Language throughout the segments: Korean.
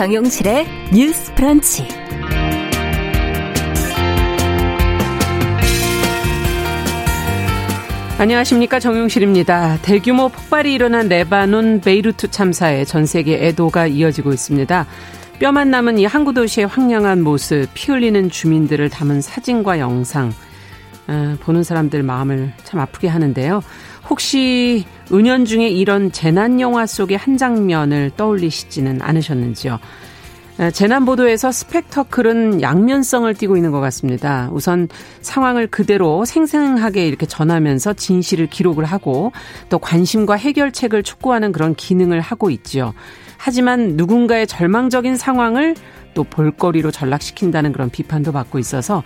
정용실의 뉴스 브런치. 안녕하십니까 정용실입니다. 대규모 폭발이 일어난 레바논 베이루트 참사에 전 세계 애도가 이어지고 있습니다. 뼈만 남은 이 항구 도시의 황량한 모습, 피 흘리는 주민들을 담은 사진과 영상, 어, 보는 사람들 마음을 참 아프게 하는데요. 혹시 은연중에 이런 재난 영화 속의 한 장면을 떠올리시지는 않으셨는지요? 어, 재난 보도에서 스펙터클은 양면성을 띠고 있는 것 같습니다. 우선 상황을 그대로 생생하게 이렇게 전하면서 진실을 기록을 하고 또 관심과 해결책을 촉구하는 그런 기능을 하고 있지요. 하지만 누군가의 절망적인 상황을 또 볼거리로 전락시킨다는 그런 비판도 받고 있어서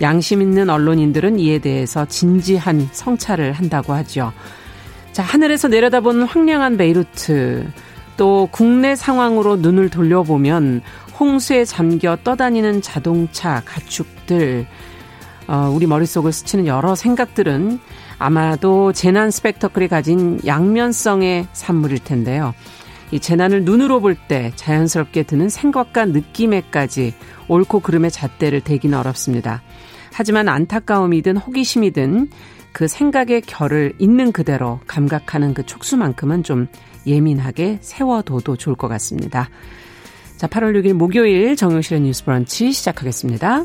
양심 있는 언론인들은 이에 대해서 진지한 성찰을 한다고 하죠. 자, 하늘에서 내려다보는 황량한 베이루트. 또 국내 상황으로 눈을 돌려보면 홍수에 잠겨 떠다니는 자동차, 가축들, 어, 우리 머릿속을 스치는 여러 생각들은 아마도 재난 스펙터클이 가진 양면성의 산물일 텐데요. 이 재난을 눈으로 볼 때 자연스럽게 드는 생각과 느낌에까지 옳고 그름의 잣대를 대기는 어렵습니다. 하지만 안타까움이든 호기심이든 그 생각의 결을 있는 그대로 감각하는 그 촉수만큼은 좀 예민하게 세워둬도 좋을 것 같습니다. 자, 8월 6일 목요일 정용실의 뉴스 브런치 시작하겠습니다.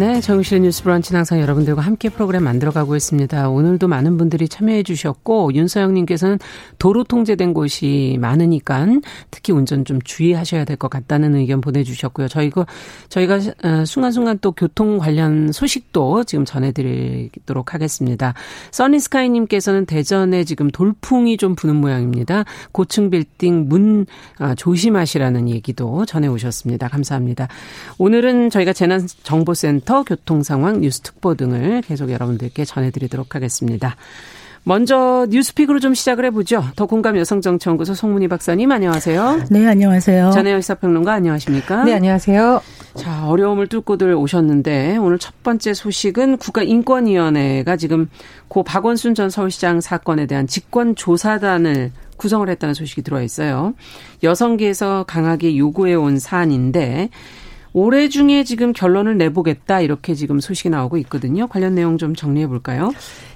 네, 정실의 뉴스 브런치는 항상 여러분들과 함께 프로그램 만들어가고 있습니다. 오늘도 많은 분들이 참여해 주셨고 윤서영님께서는 도로 통제된 곳이 많으니까 특히 운전 좀 주의하셔야 될 것 같다는 의견 보내주셨고요. 저희가 저희가 어, 순간순간 또 교통 관련 소식도 지금 전해드리도록 하겠습니다. 써니스카이님께서는 대전에 지금 돌풍이 좀 부는 모양입니다. 고층 빌딩 문 아, 조심하시라는 얘기도 전해 오셨습니다. 감사합니다. 오늘은 저희가 재난 정보센터 더 교통 상황, 뉴스 특보 등을 계속 여러분들께 전해드리도록 하겠습니다. 먼저 뉴스픽으로 좀 시작을 해보죠. 더 공감 여성정치연구소 송문희 박사님 안녕하세요. 네 안녕하세요. 전혜연 시사평론가 안녕하십니까? 네 안녕하세요. 자 어려움을 뚫고들 오셨는데 오늘 첫 번째 소식은 국가인권위원회가 지금 고 박원순 전 서울시장 사건에 대한 직권 조사단을 구성을 했다는 소식이 들어와 있어요. 여성계에서 강하게 요구해 온 사안인데 올해 중에 지금 결론을 내보겠다 이렇게 지금 소식이 나오고 있거든요. 관련 내용 좀 정리해 볼까요?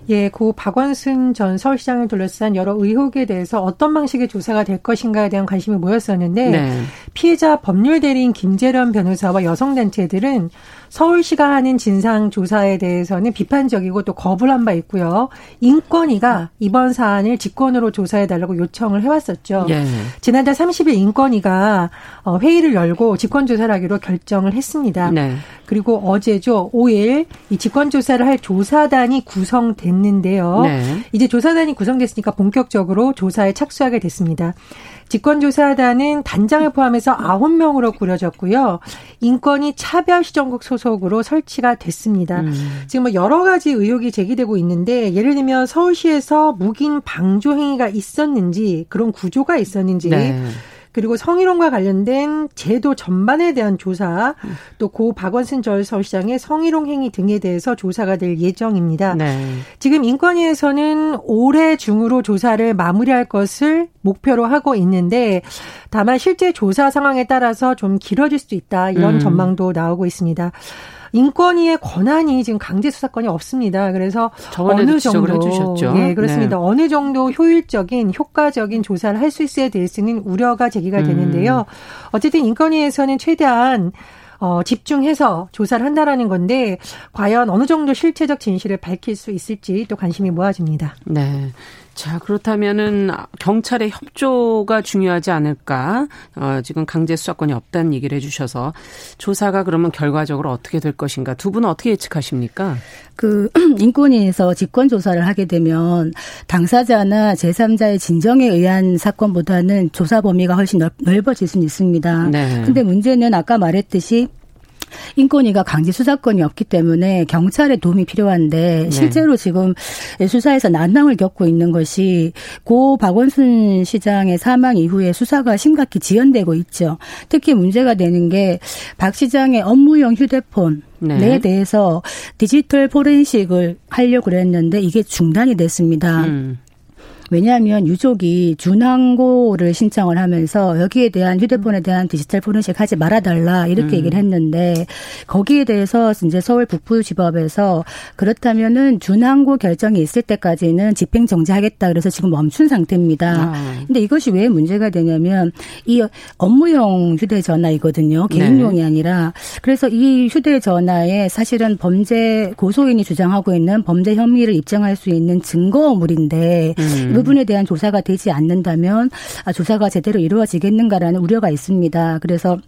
예, 고 박원순 전 서울시장을 둘러싼 여러 의혹에 대해서 어떤 방식의 조사가 될 것인가에 대한 관심이 모였었는데 네. 피해자 법률 대리인 김재련 변호사와 여성 단체들은 서울시가 하는 진상 조사에 대해서는 비판적이고 또 거부를 한 바 있고요. 인권위가 이번 사안을 직권으로 조사해 달라고 요청을 해왔었죠. 예. 지난달 30일 인권위가 어, 회의를 열고 직권 조사를 하기로 결정을 했습니다. 네. 그리고 어제죠. 5일 이 직권 조사를 할 조사단이 구성 됐는데요. 네. 이제 조사단이 구성됐으니까 본격적으로 조사에 착수하게 됐습니다. 직권조사단은 단장을 포함해서 9명으로 꾸려졌고요. 인권이 차별시정국 소속으로 설치가 됐습니다. 음. 지금 뭐 여러 가지 의혹이 제기되고 있는데 예를 들면 서울시에서 묵인 방조 행위가 있었는지 그런 구조가 있었는지 네. 그리고 성희롱과 관련된 제도 전반에 대한 조사, 또 고 박원순 전 서울시장의 성희롱 행위 등에 대해서 조사가 될 예정입니다. 네. 지금 인권위에서는 올해 중으로 조사를 마무리할 것을 목표로 하고 있는데 다만 실제 조사 상황에 따라서 좀 길어질 수도 있다 이런 음. 전망도 나오고 있습니다. 인권위의 권한이 지금 강제 수사권이 없습니다. 그래서 어느 정도 해주셨죠. 예, 그렇습니다. 네. 어느 정도 효율적인 효과적인 조사를 할 수 있어야 될 수는 우려가 제기가 음. 되는데요. 음. 어쨌든 인권위에서는 최대한 어, 집중해서 조사를 한다라는 건데 과연 어느 정도 실체적 진실을 밝힐 수 있을지 또 관심이 모아집니다. 네. 자, 그렇다면은 경찰의 협조가 중요하지 않을까? 어, 지금 강제 수사권이 없다는 얘기를 해주셔서 조사가 그러면 결과적으로 어떻게 될 것인가? 두 분은 어떻게 예측하십니까? 그 인권위에서 직권 조사를 하게 되면 당사자나 제3자의 진정에 의한 사건보다는 조사 범위가 훨씬 넓 어질 수는 있습니다. 네. 근데 문제는 아까 말했듯이 인권위가 강제 수사권이 없기 때문에 경찰의 도움이 필요한데 네. 실제로 네. 지금 수사에서 난항을 겪고 있는 것이 고 박원순 시장의 사망 이후에 수사가 심각히 지연되고 있죠. 특히 문제가 되는 게 박 시장의 업무용 휴대폰 네. 에 대해서 디지털 포렌식을 하려고 그랬는데 이게 중단이 됐습니다. 음. 왜냐하면 유족이 준항고를 신청을 하면서 여기에 대한 휴대폰에 대한 디지털 포렌식 하지 말아달라 이렇게 음. 얘기를 했는데 거기에 대해서 이제 서울 북부지법에서 그렇다면은 준항고 결정이 있을 때까지는 집행 정지하겠다 그래서 지금 멈춘 상태입니다. 아. 근데 이것이 왜 문제가 되냐면 이 업무용 휴대전화이거든요. 개인용이 네. 아니라 그래서 이 휴대전화에 사실은 범죄 고소인이 주장하고 있는 범죄 혐의를 입증할 수 있는 증거물인데 음. 부분에 대한 조사가 되지 않는다면 아, 조사가 제대로 이루어지겠는가라는 우려가 있습니다. 그래서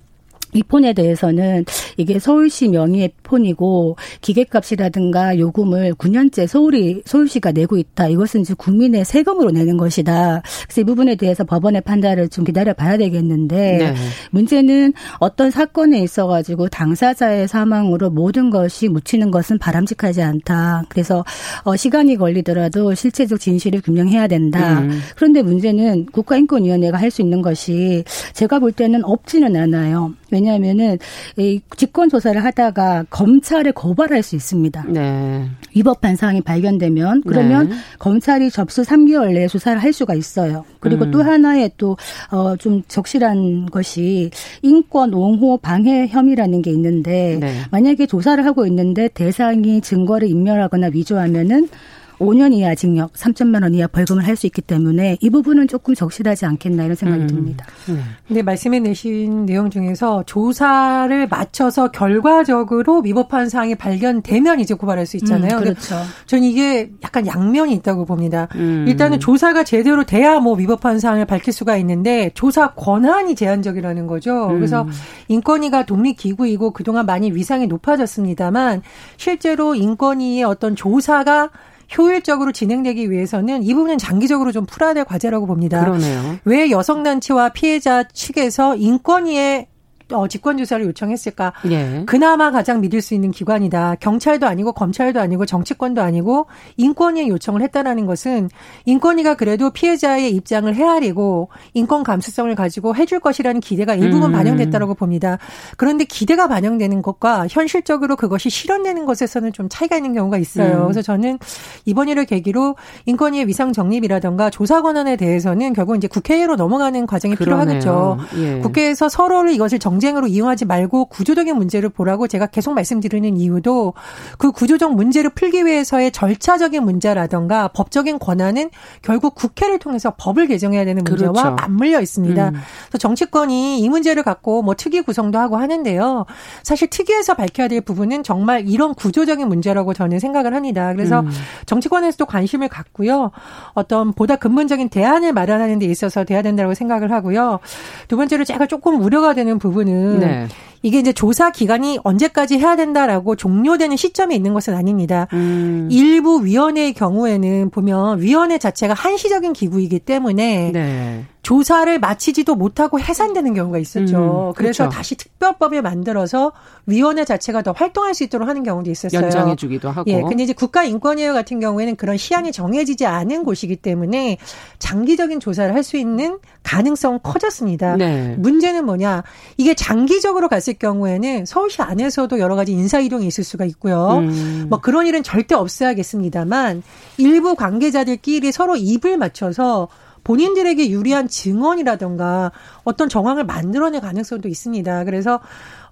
이 폰에 대해서는 이게 서울시 명의의 폰이고 기계값이라든가 요금을 9년째 서울이 서울시가 내고 있다. 이것은 이제 국민의 세금으로 내는 것이다. 그래서 이 부분에 대해서 법원의 판단을 좀 기다려 봐야 되겠는데 네. 문제는 어떤 사건에 있어 가지고 당사자의 사망으로 모든 것이 묻히는 것은 바람직하지 않다. 그래서 어 시간이 걸리더라도 실체적 진실을 규명해야 된다. 음. 그런데 문제는 국가인권위원회가 할 수 있는 것이 제가 볼 때는 없지는 않아요. 왜냐하면은 이 직권 조사를 하다가 검찰에 고발할 수 있습니다. 네. 위법한 사항이 발견되면 그러면 네. 검찰이 접수 3개월 내에 수사를 할 수가 있어요. 그리고 음. 또 하나의 또어좀 적실한 것이 인권 옹호 방해 혐의라는 게 있는데 네. 만약에 조사를 하고 있는데 대상이 증거를 인멸하거나 위조하면은 5년 이하 징역, 3천만 원 이하 벌금을 할 수 있기 때문에 이 부분은 조금 적실하지 않겠나 이런 생각이 음. 듭니다. 네. 근데 말씀해 내신 내용 중에서 조사를 마쳐서 결과적으로 위법한 사항이 발견되면 이제 고발할 수 있잖아요. 음, 그렇죠. 저는 이게 약간 양면이 있다고 봅니다. 음. 일단은 조사가 제대로 돼야 뭐 위법한 사항을 밝힐 수가 있는데 조사 권한이 제한적이라는 거죠. 음. 그래서 인권위가 독립기구이고 그동안 많이 위상이 높아졌습니다만 실제로 인권위의 어떤 조사가 효율적으로 진행되기 위해서는 이 부분은 장기적으로 좀 풀어야 될 과제라고 봅니다. 그러네요. 왜 여성단체와 피해자 측에서 인권위에 어, 직권 조사를 요청했을까? 예. 그나마 가장 믿을 수 있는 기관이다. 경찰도 아니고 검찰도 아니고 정치권도 아니고 인권위에 요청을 했다라는 것은 인권위가 그래도 피해자의 입장을 헤아리고 인권 감수성을 가지고 해줄 것이라는 기대가 일부분 음. 반영됐다라고 봅니다. 그런데 기대가 반영되는 것과 현실적으로 그것이 실현되는 것에서는 좀 차이가 있는 경우가 있어요. 음. 그래서 저는 이번 일을 계기로 인권위의 위상 정립이라던가 조사 권한에 대해서는 결국 이제 국회로 넘어가는 과정이 그러네요. 필요하겠죠. 예. 국회에서 서로를 이것을 정 경쟁으로 이용하지 말고 구조적인 문제를 보라고 제가 계속 말씀드리는 이유도 그 구조적 문제를 풀기 위해서의 절차적인 문제라던가 법적인 권한은 결국 국회를 통해서 법을 개정해야 되는 문제와 그렇죠. 맞물려 있습니다. 음. 그래서 정치권이 이 문제를 갖고 뭐 특위 구성도 하고 하는데요. 사실 특위에서 밝혀야 될 부분은 정말 이런 구조적인 문제라고 저는 생각을 합니다. 그래서 음. 정치권에서도 관심을 갖고요. 어떤 보다 근본적인 대안을 마련하는 데 있어서 돼야 된다고 생각을 하고요. 두 번째로 제가 조금 우려가 되는 부분 부분은 네. 이게 이제 조사 기간이 언제까지 해야 된다라고 종료되는 시점에 있는 것은 아닙니다. 음. 일부 위원회의 경우에는 보면 위원회 자체가 한시적인 기구이기 때문에 네. 조사를 마치지도 못하고 해산되는 경우가 있었죠. 음, 그래서 그렇죠. 다시 특별법을 만들어서 위원회 자체가 더 활동할 수 있도록 하는 경우도 있었어요. 연장해주기도 하고. 예, 근데 이제 국가인권위원 같은 경우에는 그런 시한이 정해지지 않은 곳이기 때문에 장기적인 조사를 할 수 있는 가능성은 커졌습니다. 네. 문제는 뭐냐? 이게 장기적으로 갔을 경우에는 서울시 안에서도 여러 가지 인사 이동이 있을 수가 있고요. 음. 뭐 그런 일은 절대 없어야겠습니다만 일부 관계자들끼리 서로 입을 맞춰서 본인들에게 유리한 증언이라던가 어떤 정황을 만들어낼 가능성도 있습니다. 그래서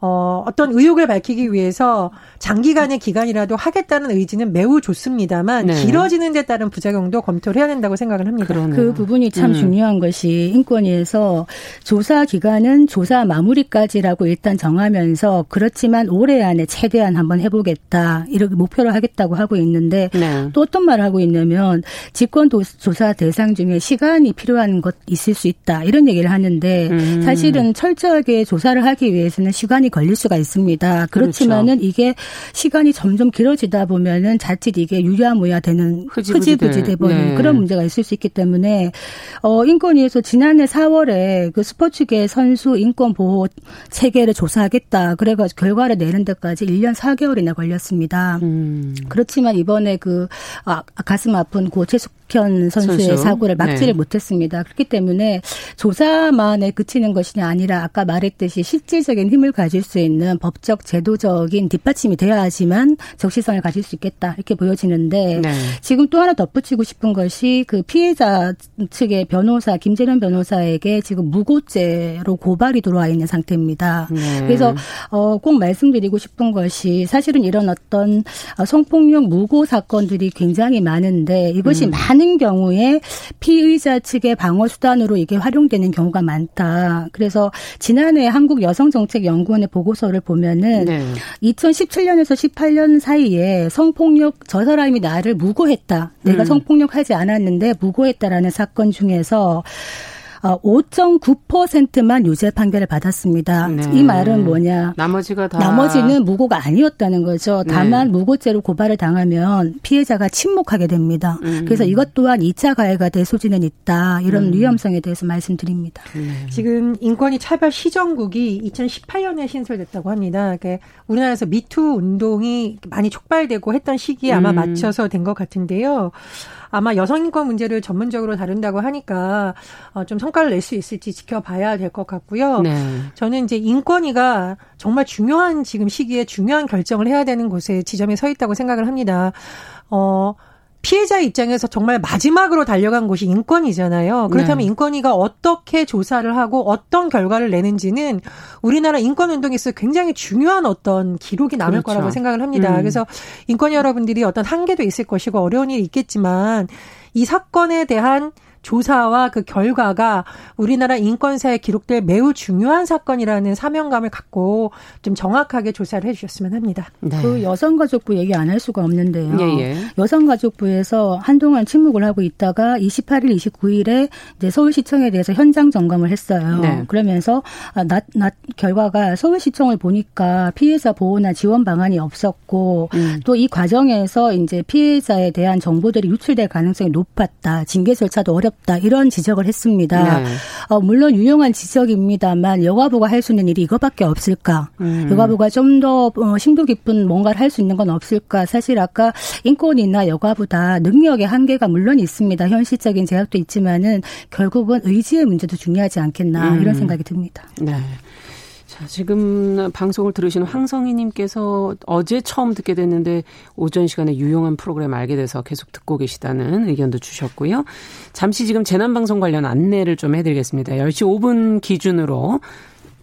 어, 어떤 의혹을 밝히기 위해서 장기간의 기간이라도 하겠다는 의지는 매우 좋습니다만 네. 길어지는 데 따른 부작용도 검토를 해야 된다고 생각을 합니다. 그러네요. 그 부분이 참 음. 중요한 것이 인권위에서 조사 기간은 조사 마무리까지라고 일단 정하면서 그렇지만 올해 안에 최대한 한번 해보겠다 이렇게 목표를 하겠다고 하고 있는데 네. 또 어떤 말을 하고 있냐면 직권 조사 대상 중에 시간이 필요한 것 있을 수 있다 이런 얘기를 하는데 음. 사실은 철저하게 조사를 하기 위해서는 시간이 걸릴 수가 있습니다. 그렇지만은 그렇죠. 이게 시간이 점점 길어지다 보면은 자칫 이게 유야무야 되는 흐지부지 돼버리는 네. 그런 문제가 있을 수 있기 때문에 어 인권위에서 지난해 4월에 그 스포츠계 선수 인권 보호 체계를 조사하겠다 그래가지고 결과를 내는 데까지 1년 4개월이나 걸렸습니다. 음. 그렇지만 이번에 그 아, 가슴 아픈 고 최숙 박현 선수의 선수. 사고를 막지를 네. 못했습니다. 그렇기 때문에 조사만에 그치는 것이 아니라 아까 말했듯이 실질적인 힘을 가질 수 있는 법적 제도적인 뒷받침이 되어야지만 적시성을 가질 수 있겠다 이렇게 보여지는데 네. 지금 또 하나 덧붙이고 싶은 것이 그 피해자 측의 변호사 김재련 변호사에게 지금 무고죄로 고발이 들어와 있는 상태입니다. 네. 그래서 어, 꼭 말씀드리고 싶은 것이 사실은 이런 어떤 성폭력 무고 사건들이 굉장히 많은데 이것이 음. 많은 많은 경우에 피의자 측의 방어 수단으로 이게 활용되는 경우가 많다. 그래서 지난해 한국 여성정책연구원 의 보고서를 보면은 네. 2017년에서 18년 사이에 성폭력 저 사람이 나를 무고했다. 내가 음. 성폭력하지 않았는데 무고했다라는 사건 중에서 5.9%만 어, 유죄 판결을 받았습니다. 네. 이 말은 뭐냐? 나머지가 다 나머지는 무고가 아니었다는 거죠. 네. 다만 네. 무고죄로 고발을 당하면 피해자가 침묵하게 됩니다. 음. 그래서 이것 또한 2차 가해가 될 소지는 있다. 이런 음. 위험성에 대해서 말씀드립니다. 네. 지금 인권위 차별 시정국이 2018년에 신설됐다고 합니다. 그러니까 우리나라에서 미투 운동이 많이 촉발되고 했던 시기에 아마 음. 맞춰서 된 것 같은데요. 아마 여성 인권 문제를 전문적으로 다룬다고 하니까 어, 좀 성과를 낼 수 있을지 지켜봐야 될 것 같고요. 네. 저는 이제 인권위가 정말 중요한 지금 시기에 중요한 결정을 해야 되는 곳에 지점에 서 있다고 생각을 합니다. 어, 피해자 입장에서 정말 마지막으로 달려간 곳이 인권이잖아요. 그렇다면 네. 인권위가 어떻게 조사를 하고 어떤 결과를 내는지는 우리나라 인권 운동에 있어 굉장히 중요한 어떤 기록이 남을 그렇죠. 거라고 생각을 합니다. 음. 그래서 인권위 여러분들이 어떤 한계도 있을 것이고 어려운 일이 있겠지만 이 사건에 대한 조사와 그 결과가 우리나라 인권사에 기록될 매우 중요한 사건이라는 사명감을 갖고 좀 정확하게 조사를 해주셨으면 합니다. 네. 그 여성가족부 얘기 안 할 수가 없는데요. 예, 예. 여성가족부에서 한동안 침묵을 하고 있다가 28일, 29일에 이제 서울시청에 대해서 현장 점검을 했어요. 네. 그러면서 낮, 아, 낮 결과가 서울시청을 보니까 피해자 보호나 지원 방안이 없었고 음. 또이 과정에서 이제 피해자에 대한 정보들이 유출될 가능성이 높았다. 징계 절차도 어렵 어렵다 이런 지적을 했습니다. 네. 어, 물론 유용한 지적입니다만 여가부가 할 수 있는 일이 이거밖에 없을까? 음. 여가부가 좀더 어, 심도 깊은 뭔가를 할 수 있는 건 없을까? 사실 아까 인권이나 여가부다 능력의 한계가 물론 있습니다. 현실적인 제약도 있지만은 결국은 의지의 문제도 중요하지 않겠나 음. 이런 생각이 듭니다. 네. 자, 지금 방송을 들으신 황성희님께서 어제 처음 듣게 됐는데 오전 시간에 유용한 프로그램 알게 돼서 계속 듣고 계시다는 의견도 주셨고요. 잠시 지금 재난방송 관련 안내를 좀 해드리겠습니다. 10시 5분 기준으로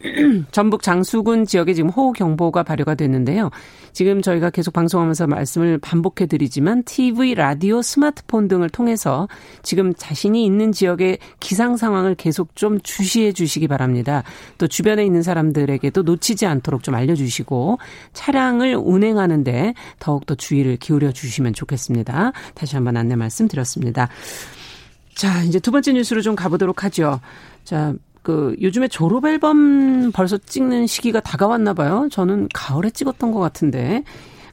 전북 장수군 지역에 지금 호우 경보가 발효가 됐는데요. 지금 저희가 계속 방송하면서 말씀을 반복해 드리지만 TV, 라디오, 스마트폰 등을 통해서 지금 자신이 있는 지역의 기상 상황을 계속 좀 주시해 주시기 바랍니다. 또 주변에 있는 사람들에게도 놓치지 않도록 좀 알려 주시고 차량을 운행하는데 더욱 더 주의를 기울여 주시면 좋겠습니다. 다시 한번 안내 말씀드렸습니다. 자, 이제 두 번째 뉴스로 좀 가보도록 하죠. 자, 그 요즘에 졸업 앨범 벌써 찍는 시기가 다가왔나 봐요. 저는 가을에 찍었던 것 같은데.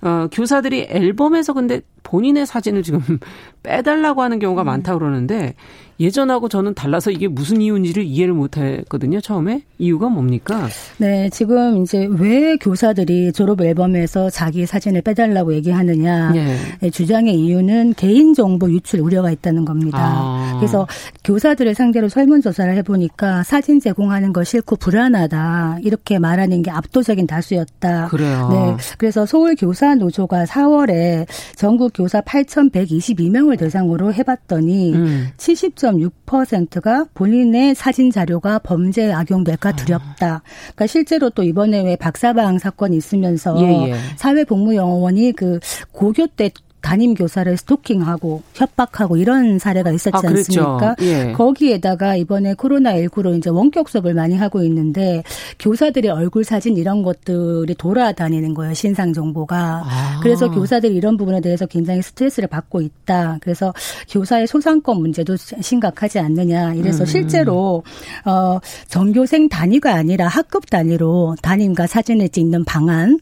어, 교사들이 앨범에서 근데 본인의 사진을 지금 빼달라고 하는 경우가 많다 그러는데 예전하고 저는 달라서 이게 무슨 이유인지를 이해를 못 했거든요, 처음에. 이유가 뭡니까? 네, 지금 이제 왜 교사들이 졸업 앨범에서 자기 사진을 빼달라고 얘기하느냐. 네. 주장의 이유는 개인 정보 유출 우려가 있다는 겁니다. 아. 그래서 교사들을 상대로 설문 조사를 해보니까 사진 제공하는 거 싫고 불안하다. 이렇게 말하는 게 압도적인 다수였다. 그래요. 네. 그래서 서울 교사 노조가 4월에 전국 교사 8,122명을 대상으로 해봤더니 음. 70.6%가 본인의 사진 자료가 범죄에 악용될까 두렵다. 그러니까 실제로 또 이번에 왜 박사방 사건이 있으면서 예, 예. 사회복무영어원이 그 고교 때 담임 교사를 스토킹하고 협박하고 이런 사례가 있었지 아, 않습니까? 예. 거기에다가 이번에 코로나 19로 이제 원격 수업을 많이 하고 있는데 교사들의 얼굴 사진 이런 것들이 돌아다니는 거예요 신상 정보가. 아. 그래서 교사들이 이런 부분에 대해서 굉장히 스트레스를 받고 있다. 그래서 교사의 소상권 문제도 심각하지 않느냐. 이래서 음. 실제로 어 전교생 단위가 아니라 학급 단위로 담임과 사진을 찍는 방안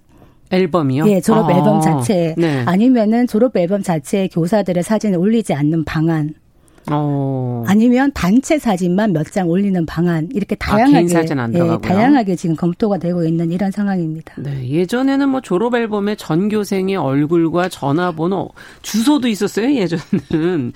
앨범이요? 예, 졸업 아, 앨범 자체 네. 아니면은 졸업 앨범 자체에 교사들의 사진을 올리지 않는 방안. 어. 아니면 단체 사진만 몇 장 올리는 방안 이렇게 아, 다양하게 아, 예, 다양하게 지금 검토가 되고 있는 이런 상황입니다. 네, 예전에는 뭐 졸업 앨범에 전교생의 얼굴과 전화번호, 주소도 있었어요. 예전에는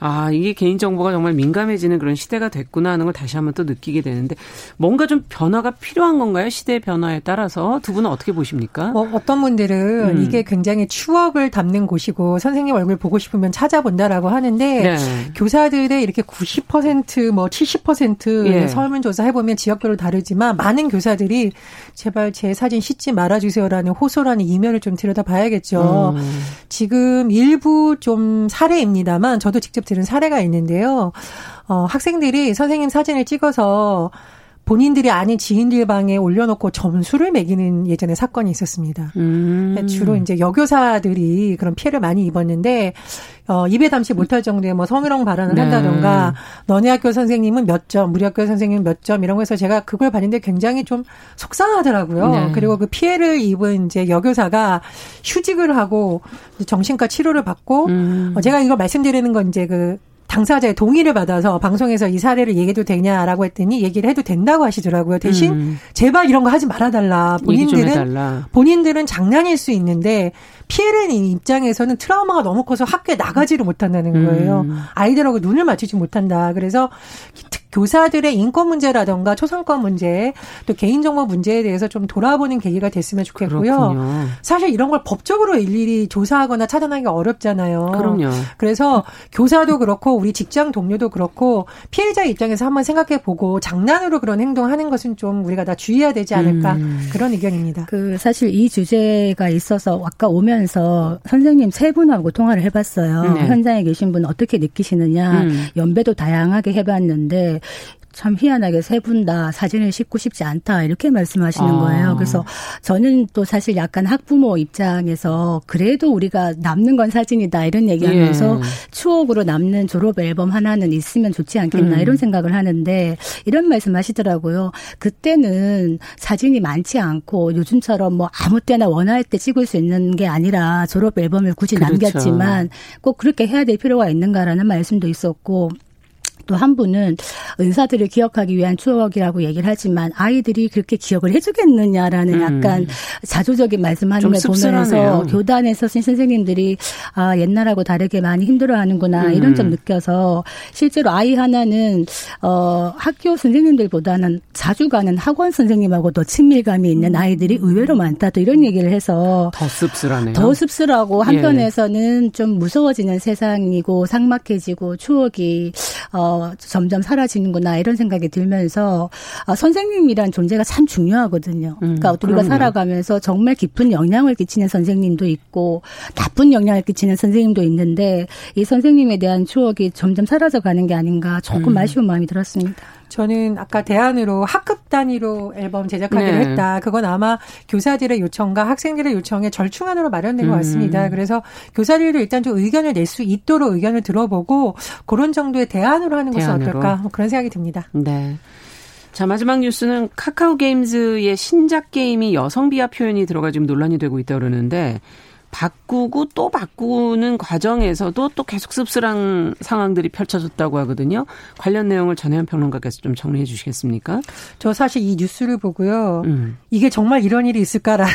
아, 이게 개인정보가 정말 민감해지는 그런 시대가 됐구나 하는 걸 다시 한번 또 느끼게 되는데 뭔가 좀 변화가 필요한 건가요? 시대 변화에 따라서 두 분은 어떻게 보십니까? 어, 어떤 분들은 음. 이게 굉장히 추억을 담는 곳이고 선생님 얼굴 보고 싶으면 찾아본다라고 하는데 네. 교사들의 이렇게 90%뭐 70% 예. 설문조사 해보면 지역별로 다르지만 많은 교사들이 제발 제 사진 씻지 말아주세요라는 호소라는 이면을 좀 들여다봐야겠죠. 음. 지금 일부 좀 사례입니다만 저도 직접 들은 사례가 있는데요. 어, 학생들이 선생님 사진을 찍어서 본인들이 아닌 지인들 방에 올려놓고 점수를 매기는 예전에 사건이 있었습니다. 음. 주로 이제 여교사들이 그런 피해를 많이 입었는데 어, 입에 담지 못할 정도의 뭐 성희롱 발언을 네. 한다던가 너네 학교 선생님은 몇 점, 우리 학교 선생님은 몇 점 이런 거에서 제가 그걸 봤는데 굉장히 좀 속상하더라고요. 네. 그리고 그 피해를 입은 이제 여교사가 휴직을 하고 정신과 치료를 받고 음. 어, 제가 이걸 말씀드리는 건 이제 그 당사자의 동의를 받아서 방송에서 이 사례를 얘기해도 되냐라고 했더니 얘기를 해도 된다고 하시더라고요. 대신 음. 제발 이런 거 하지 말아달라. 본인들은 본인들은 장난일 수 있는데 피해를 입장에서는 트라우마가 너무 커서 학교에 나가지를 못한다는 거예요. 음. 아이들하고 눈을 맞추지 못한다. 그래서 교사들의 인권 문제라던가 초상권 문제 또 개인정보 문제에 대해서 좀 돌아보는 계기가 됐으면 좋겠고요. 그렇군요. 사실 이런 걸 법적으로 일일이 조사하거나 차단하기 어렵잖아요. 그럼요. 그래서 교사도 그렇고 우리 직장 동료도 그렇고 피해자 입장에서 한번 생각해 보고 장난으로 그런 행동하는 것은 좀 우리가 다 주의해야 되지 않을까 음. 그런 의견입니다. 그 사실 이 주제가 있어서 아까 오면 서 선생님 세 분하고 통화를 해봤어요. 네. 현장에 계신 분 어떻게 느끼시느냐 음. 연배도 다양하게 해봤는데 참 희한하게 세 분 다 사진을 싣고 싶지 않다 이렇게 말씀하시는 아. 거예요. 그래서 저는 또 사실 약간 학부모 입장에서 그래도 우리가 남는 건 사진이다 이런 얘기하면서 예. 추억으로 남는 졸업 앨범 하나는 있으면 좋지 않겠나 음. 이런 생각을 하는데 이런 말씀하시더라고요. 그때는 사진이 많지 않고 요즘처럼 뭐 아무 때나 원할 때 찍을 수 있는 게 아니라 졸업 앨범을 굳이 그렇죠. 남겼지만 꼭 그렇게 해야 될 필요가 있는가라는 말씀도 있었고 또한 분은 은사들을 기억하기 위한 추억이라고 얘기를 하지만 아이들이 그렇게 기억을 해주겠느냐라는 음. 약간 자조적인 말씀하는 걸 보면서 교단에서 선생님들이 아 옛날하고 다르게 많이 힘들어하는구나 음. 이런 점 느껴서 실제로 아이 하나는 어 학교 선생님들보다는 자주 가는 학원 선생님하고 더 친밀감이 있는 음. 아이들이 의외로 많다 또 이런 얘기를 해서 더 씁쓸하네요. 더 씁쓸하고 한편에서는 예. 좀 무서워지는 세상이고 삭막해지고 추억이 어 점점 사라지는구나 이런 생각이 들면서 아, 선생님이란 존재가 참 중요하거든요. 음, 그러니까 우리가 살아가면서 정말 깊은 영향을 끼치는 선생님도 있고 나쁜 영향을 끼치는 선생님도 있는데 이 선생님에 대한 추억이 점점 사라져 가는 게 아닌가 조금 음. 아쉬운 마음이 들었습니다. 저는 아까 대안으로 학급 단위로 앨범 제작하기로 네. 했다. 그건 아마 교사들의 요청과 학생들의 요청에 절충안으로 마련된 음. 것 같습니다. 그래서 교사들도 일단 좀 의견을 낼 수 있도록 의견을 들어보고 그런 정도의 대안으로 하는 것은 대안으로. 어떨까 뭐 그런 생각이 듭니다. 네. 자, 마지막 뉴스는 카카오 게임즈의 신작 게임이 여성 비하 표현이 들어가 지금 논란이 되고 있다 그러는데 바꾸고 또 바꾸는 과정에서도 또 계속 씁쓸한 상황들이 펼쳐졌다고 하거든요. 관련 내용을 전혜연 평론가께서 좀 정리해 주시겠습니까? 저 사실 이 뉴스를 보고요. 음. 이게 정말 이런 일이 있을까라는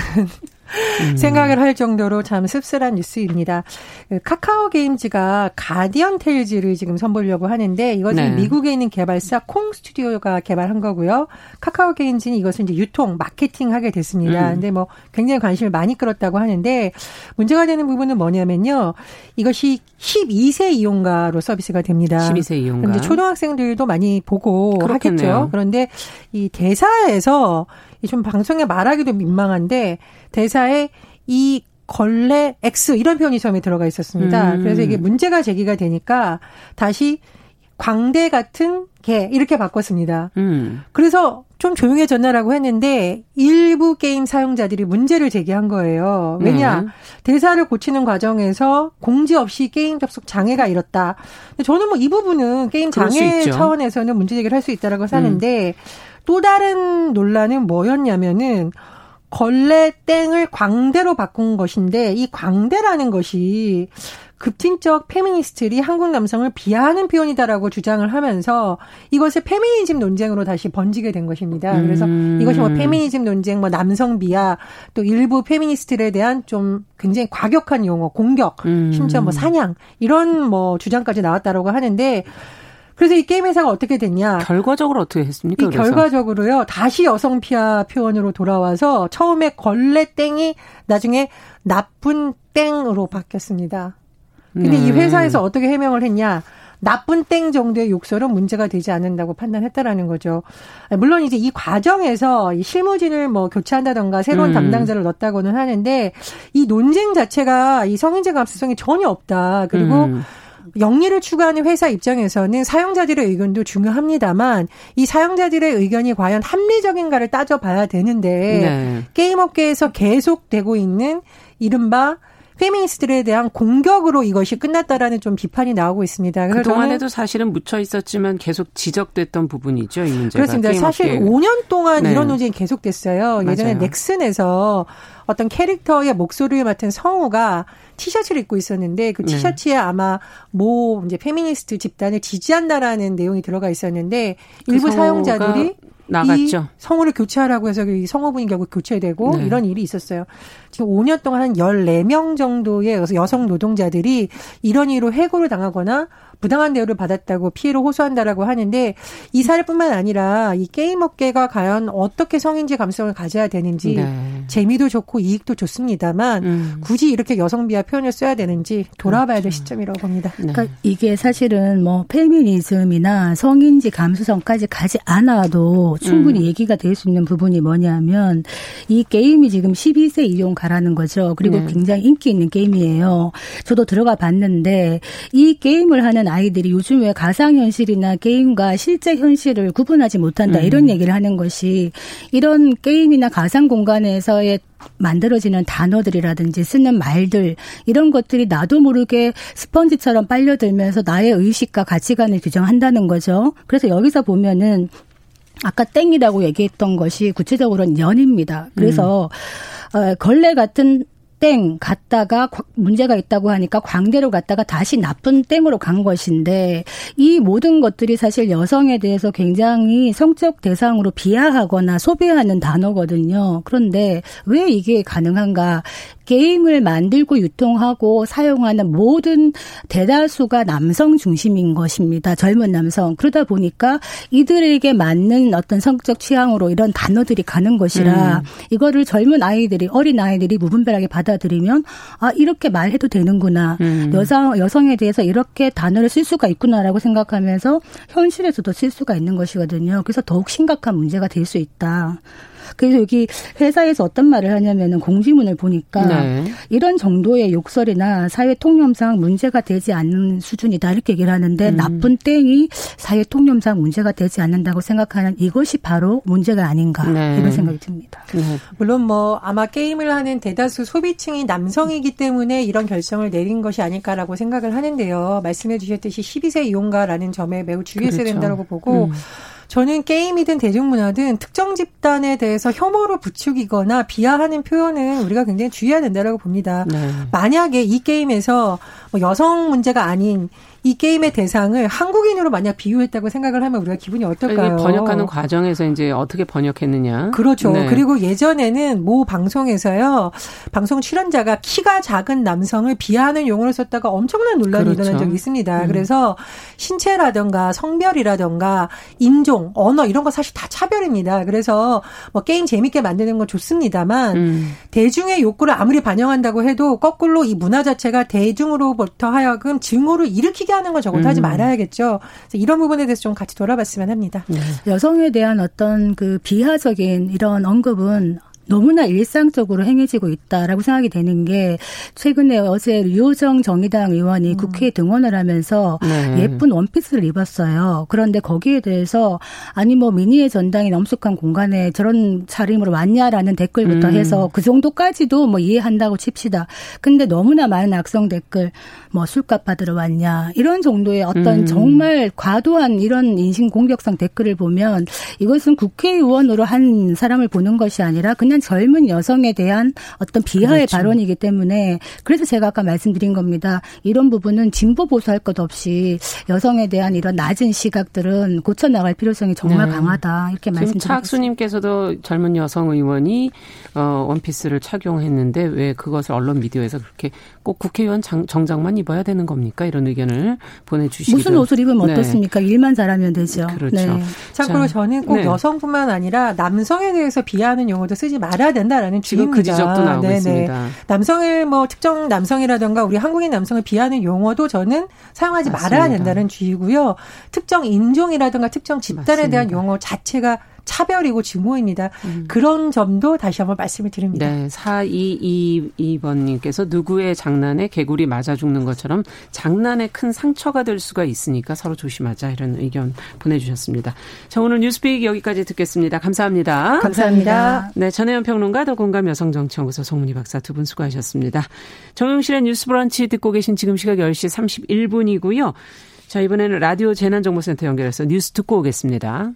음. 생각을 할 정도로 참 씁쓸한 뉴스입니다. 그 카카오 게임즈가 가디언 테일즈를 지금 선보려고 하는데 이것은 네. 미국에 있는 개발사 콩 스튜디오가 개발한 거고요. 카카오 게임즈는 이것을 이제 유통, 마케팅하게 됐습니다. 음. 근데 뭐 굉장히 관심을 많이 끌었다고 하는데 문제가 되는 부분은 뭐냐면요. 이것이 12세 이용가로 서비스가 됩니다. 12세 이용가. 근데 초등학생들도 많이 보고 그렇겠네요. 하겠죠. 그런데 이 대사에서 좀 방송에 말하기도 민망한데 대사에 이 걸레 X 이런 표현이 처음에 들어가 있었습니다. 음. 그래서 이게 문제가 제기가 되니까 다시 광대 같은 개 이렇게 바꿨습니다. 음. 그래서 좀 조용해졌나라고 했는데 일부 게임 사용자들이 문제를 제기한 거예요. 왜냐 음. 대사를 고치는 과정에서 공지 없이 게임 접속 장애가 일었다. 저는 뭐 이 부분은 게임 장애 차원에서는 문제 제기를 할 수 있다라고 사는데 음. 또 다른 논란은 뭐였냐면은 걸레 땡을 광대로 바꾼 것인데 이 광대라는 것이 급진적 페미니스트들이 한국 남성을 비하하는 표현이다라고 주장을 하면서 이것을 페미니즘 논쟁으로 다시 번지게 된 것입니다. 그래서 음. 이것이 뭐 페미니즘 논쟁, 뭐 남성 비하, 또 일부 페미니스트들에 대한 좀 굉장히 과격한 용어, 공격, 음. 심지어 뭐 사냥 이런 뭐 주장까지 나왔다라고 하는데 그래서 이 게임 회사가 어떻게 됐냐? 결과적으로 어떻게 했습니까? 이 그래서? 결과적으로요. 다시 여성 비하 표현으로 돌아와서 처음에 걸레 땡이 나중에 나쁜 땡으로 바뀌었습니다. 근데 네. 이 회사에서 어떻게 해명을 했냐? 나쁜 땡 정도의 욕설은 문제가 되지 않는다고 판단했다라는 거죠. 물론 이제 이 과정에서 이 실무진을 뭐 교체한다던가 새로운 음. 담당자를 넣었다고는 하는데 이 논쟁 자체가 이 성인지 감수성이 전혀 없다. 그리고 음. 영리를 추구하는 회사 입장에서는 사용자들의 의견도 중요합니다만 이 사용자들의 의견이 과연 합리적인가를 따져봐야 되는데 네. 게임 업계에서 계속되고 있는 이른바 페미니스트들에 대한 공격으로 이것이 끝났다라는 좀 비판이 나오고 있습니다. 그동안에도 사실은 묻혀 있었지만 계속 지적됐던 부분이죠, 이 문제가. 그렇습니다. 사실 업계. 5년 동안 네. 이런 논쟁이 계속됐어요. 예전에 맞아요. 넥슨에서 어떤 캐릭터의 목소리를 맡은 성우가 티셔츠를 입고 있었는데 그 네. 티셔츠에 네. 아마 모 이제 페미니스트 집단을 지지한다라는 내용이 들어가 있었는데 그 일부 사용자들이 나갔죠. 성우를 교체하라고 해서 이 성우분이 결국 교체되고 네. 이런 일이 있었어요. 지금 5년 동안 한 14명 정도의 여성 노동자들이 이런 이유로 해고를 당하거나 부당한 대우를 받았다고 피해를 호소한다라고 하는데 이 사례뿐만 아니라 이 게임 업계가 과연 어떻게 성인지 감성을 가져야 되는지 네. 재미도 좋고 이익도 좋습니다만 음. 굳이 이렇게 여성 비하 표현을 써야 되는지 돌아봐야 그렇죠. 될 시점이라고 봅니다. 네. 그러니까 이게 사실은 뭐 페미니즘이나 성인지 감수성까지 가지 않아도 충분히 음. 얘기가 될 수 있는 부분이 뭐냐면 이 게임이 지금 12세 이용 가라는 거죠. 그리고 네. 굉장히 인기 있는 게임이에요. 저도 들어가 봤는데 이 게임을 하는 아이들이 요즘 왜 가상현실이나 게임과 실제 현실을 구분하지 못한다 음. 이런 얘기를 하는 것이 이런 게임이나 가상 공간에서의 만들어지는 단어들이라든지 쓰는 말들 이런 것들이 나도 모르게 스펀지처럼 빨려들면서 나의 의식과 가치관을 규정한다는 거죠. 그래서 여기서 보면은 아까 땡이라고 얘기했던 것이 구체적으로는 연입니다. 그래서 음. 어, 걸레 같은 땡 갔다가 문제가 있다고 하니까 광대로 갔다가 다시 나쁜 땡으로 간 것인데 이 모든 것들이 사실 여성에 대해서 굉장히 성적 대상으로 비하하거나 소비하는 단어거든요. 그런데 왜 이게 가능한가? 게임을 만들고 유통하고 사용하는 모든 대다수가 남성 중심인 것입니다. 젊은 남성. 그러다 보니까 이들에게 맞는 어떤 성적 취향으로 이런 단어들이 가는 것이라 음. 이거를 젊은 아이들이 어린 아이들이 무분별하게 받아들이면 아 이렇게 말해도 되는구나. 음. 여성 여성에 대해서 이렇게 단어를 쓸 수가 있구나라고 생각하면서 현실에서도 쓸 수가 있는 것이거든요. 그래서 더욱 심각한 문제가 될 수 있다. 그래서 여기 회사에서 어떤 말을 하냐면은 공지문을 보니까 네. 이런 정도의 욕설이나 사회 통념상 문제가 되지 않는 수준이다 이렇게 얘기를 하는데 음. 나쁜 땡이 사회 통념상 문제가 되지 않는다고 생각하는 이것이 바로 문제가 아닌가 네. 이런 생각이 듭니다. 네. 물론 뭐 아마 게임을 하는 대다수 소비층이 남성이기 때문에 이런 결정을 내린 것이 아닐까라고 생각을 하는데요. 말씀해 주셨듯이 12세 이용가라는 점에 매우 주의했어야 그렇죠. 된다고 보고 음. 저는 게임이든 대중문화든 특정 집단에 대해서 혐오를 부추기거나 비하하는 표현은 우리가 굉장히 주의해야 된다고 봅니다. 네. 만약에 이 게임에서 뭐 여성 문제가 아닌 이 게임의 대상을 한국인으로 만약 비유했다고 생각을 하면 우리가 기분이 어떨까요? 번역하는 과정에서 이제 어떻게 번역했느냐. 그렇죠. 네. 그리고 예전에는 모 방송에서요. 방송 출연자가 키가 작은 남성을 비하하는 용어를 썼다가 엄청난 논란이 그렇죠. 일어난 적이 있습니다. 음. 그래서 신체라든가 성별이라든가 인종, 언어 이런 거 사실 다 차별입니다. 그래서 뭐 게임 재밌게 만드는 건 좋습니다만 음. 대중의 욕구를 아무리 반영한다고 해도 거꾸로 이 문화 자체가 대중으로부터 하여금 증오를 일으키게 하는 건 적어도 음. 하지 말아야겠죠. 이런 부분에 대해서 좀 같이 돌아봤으면 합니다. 네. 여성에 대한 어떤 그 비하적인 이런 언급은 너무나 일상적으로 행해지고 있다라고 생각이 되는 게 최근에 어제 류호정 정의당 의원이 음. 국회에 등원을 하면서 네. 예쁜 원피스를 입었어요. 그런데 거기에 대해서 아니 뭐 미니의 전당이 넘숙한 공간에 저런 차림으로 왔냐라는 댓글부터 음. 해서 그 정도까지도 뭐 이해한다고 칩시다. 근데 너무나 많은 악성 댓글 뭐 술값 받으러 왔냐 이런 정도의 어떤 음. 정말 과도한 이런 인신 공격성 댓글을 보면 이것은 국회의원으로 한 사람을 보는 것이 아니라 그냥 젊은 여성에 대한 어떤 비하의 그렇죠. 발언이기 때문에 그래서 제가 아까 말씀드린 겁니다. 이런 부분은 진보 보수할 것 없이 여성에 대한 이런 낮은 시각들은 고쳐 나갈 필요성이 정말 네. 강하다 이렇게 말씀드리고 차학수님께서도 젊은 여성 의원이 어, 원피스를 착용했는데 왜 그것을 언론 미디어에서 그렇게 꼭 국회의원 장, 정장만 입어야 되는 겁니까? 이런 의견을 보내주시기도 무슨 옷을 입으면 네. 어떻습니까? 일만 잘하면 되죠. 그렇죠. 네. 참고로 저는 꼭 네. 여성뿐만 아니라 남성에 대해서 비하하는 용어도 쓰지 말아야 된다라는 지금 그 지적도 나오고 네네. 있습니다. 남성을 뭐 특정 남성이라든가 우리 한국인 남성을 비하는 용어도 저는 사용하지 맞습니다. 말아야 된다는 주의고요. 특정 인종이라든가 특정 집단에 맞습니다. 대한 용어 자체가 차별이고 증오입니다. 음. 그런 점도 다시 한번 말씀을 드립니다. 네. 4222번님께서 누구의 장난에 개구리 맞아 죽는 것처럼 장난에 큰 상처가 될 수가 있으니까 서로 조심하자 이런 의견 보내주셨습니다. 자, 오늘 뉴스픽 여기까지 듣겠습니다. 감사합니다. 감사합니다. 네. 전혜연 평론가 더공감 여성정치연구소 송문희 박사 두 분 수고하셨습니다. 정용실의 뉴스 브런치 듣고 계신 지금 시각 10시 31분이고요. 자, 이번에는 라디오 재난정보센터 연결해서 뉴스 듣고 오겠습니다.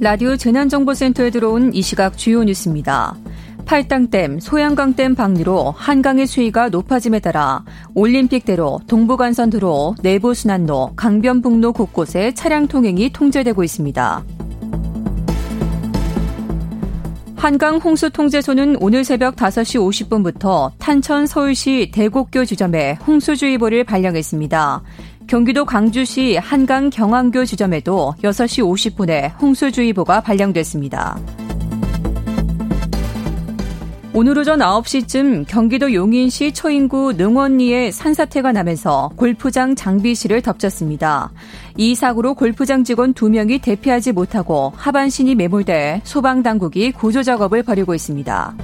라디오 재난정보센터에 들어온 이 시각 주요 뉴스입니다. 팔당댐, 소양강댐 방류로 한강의 수위가 높아짐에 따라 올림픽대로, 동부간선도로, 내부순환로, 강변북로 곳곳에 차량 통행이 통제되고 있습니다. 한강 홍수 통제소는 오늘 새벽 5시 50분부터 탄천 서울시 대곡교 지점에 홍수주의보를 발령했습니다. 경기도 광주시 한강 경안교 지점에도 6시 50분에 홍수주의보가 발령됐습니다. 오늘 오전 9시쯤 경기도 용인시 초인구 능원리에 산사태가 나면서 골프장 장비실을 덮쳤습니다. 이 사고로 골프장 직원 2명이 대피하지 못하고 하반신이 매몰돼 소방당국이 구조 작업을 벌이고 있습니다.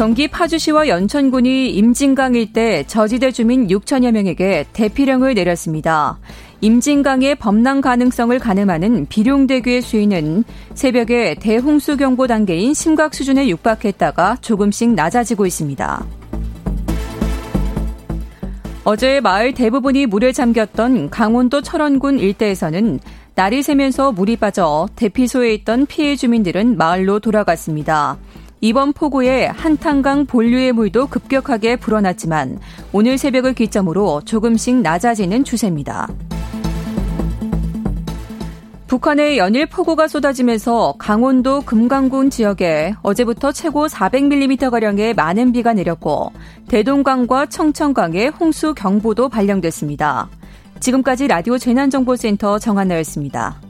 경기 파주시와 연천군이 임진강 일대 저지대 주민 6천여 명에게 대피령을 내렸습니다. 임진강의 범람 가능성을 가늠하는 비룡대교의 수위는 새벽에 대홍수 경보 단계인 심각 수준에 육박했다가 조금씩 낮아지고 있습니다. 어제 마을 대부분이 물에 잠겼던 강원도 철원군 일대에서는 날이 새면서 물이 빠져 대피소에 있던 피해 주민들은 마을로 돌아갔습니다. 이번 폭우에 한탄강 본류의 물도 급격하게 불어났지만 오늘 새벽을 기점으로 조금씩 낮아지는 추세입니다. 북한의 연일 폭우가 쏟아지면서 강원도 금강군 지역에 어제부터 최고 400mm가량의 많은 비가 내렸고 대동강과 청천강에 홍수 경보도 발령됐습니다. 지금까지 라디오 재난정보센터 정한나였습니다.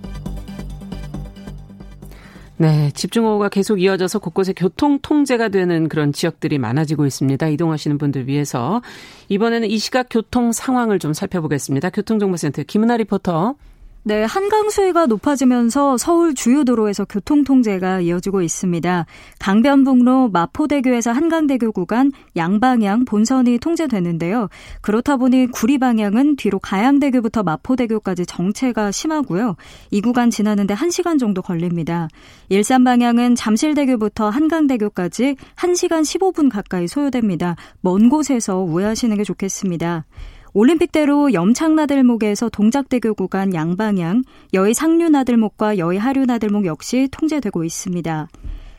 네, 집중호우가 계속 이어져서 곳곳에 교통 통제가 되는 그런 지역들이 많아지고 있습니다. 이동하시는 분들 위해서 이번에는 이 시각 교통 상황을 좀 살펴보겠습니다. 교통정보센터 김은아 리포터. 네, 한강 수위가 높아지면서 서울 주요 도로에서 교통 통제가 이어지고 있습니다. 강변북로 마포대교에서 한강대교 구간 양방향 본선이 통제되는데요. 그렇다 보니 구리 방향은 뒤로 가양대교부터 마포대교까지 정체가 심하고요. 이 구간 지나는데 1시간 정도 걸립니다. 일산 방향은 잠실대교부터 한강대교까지 1시간 15분 가까이 소요됩니다. 먼 곳에서 우회하시는 게 좋겠습니다. 올림픽대로 염창나들목에서 동작대교 구간 양방향, 여의 상류나들목과 여의 하류나들목 역시 통제되고 있습니다.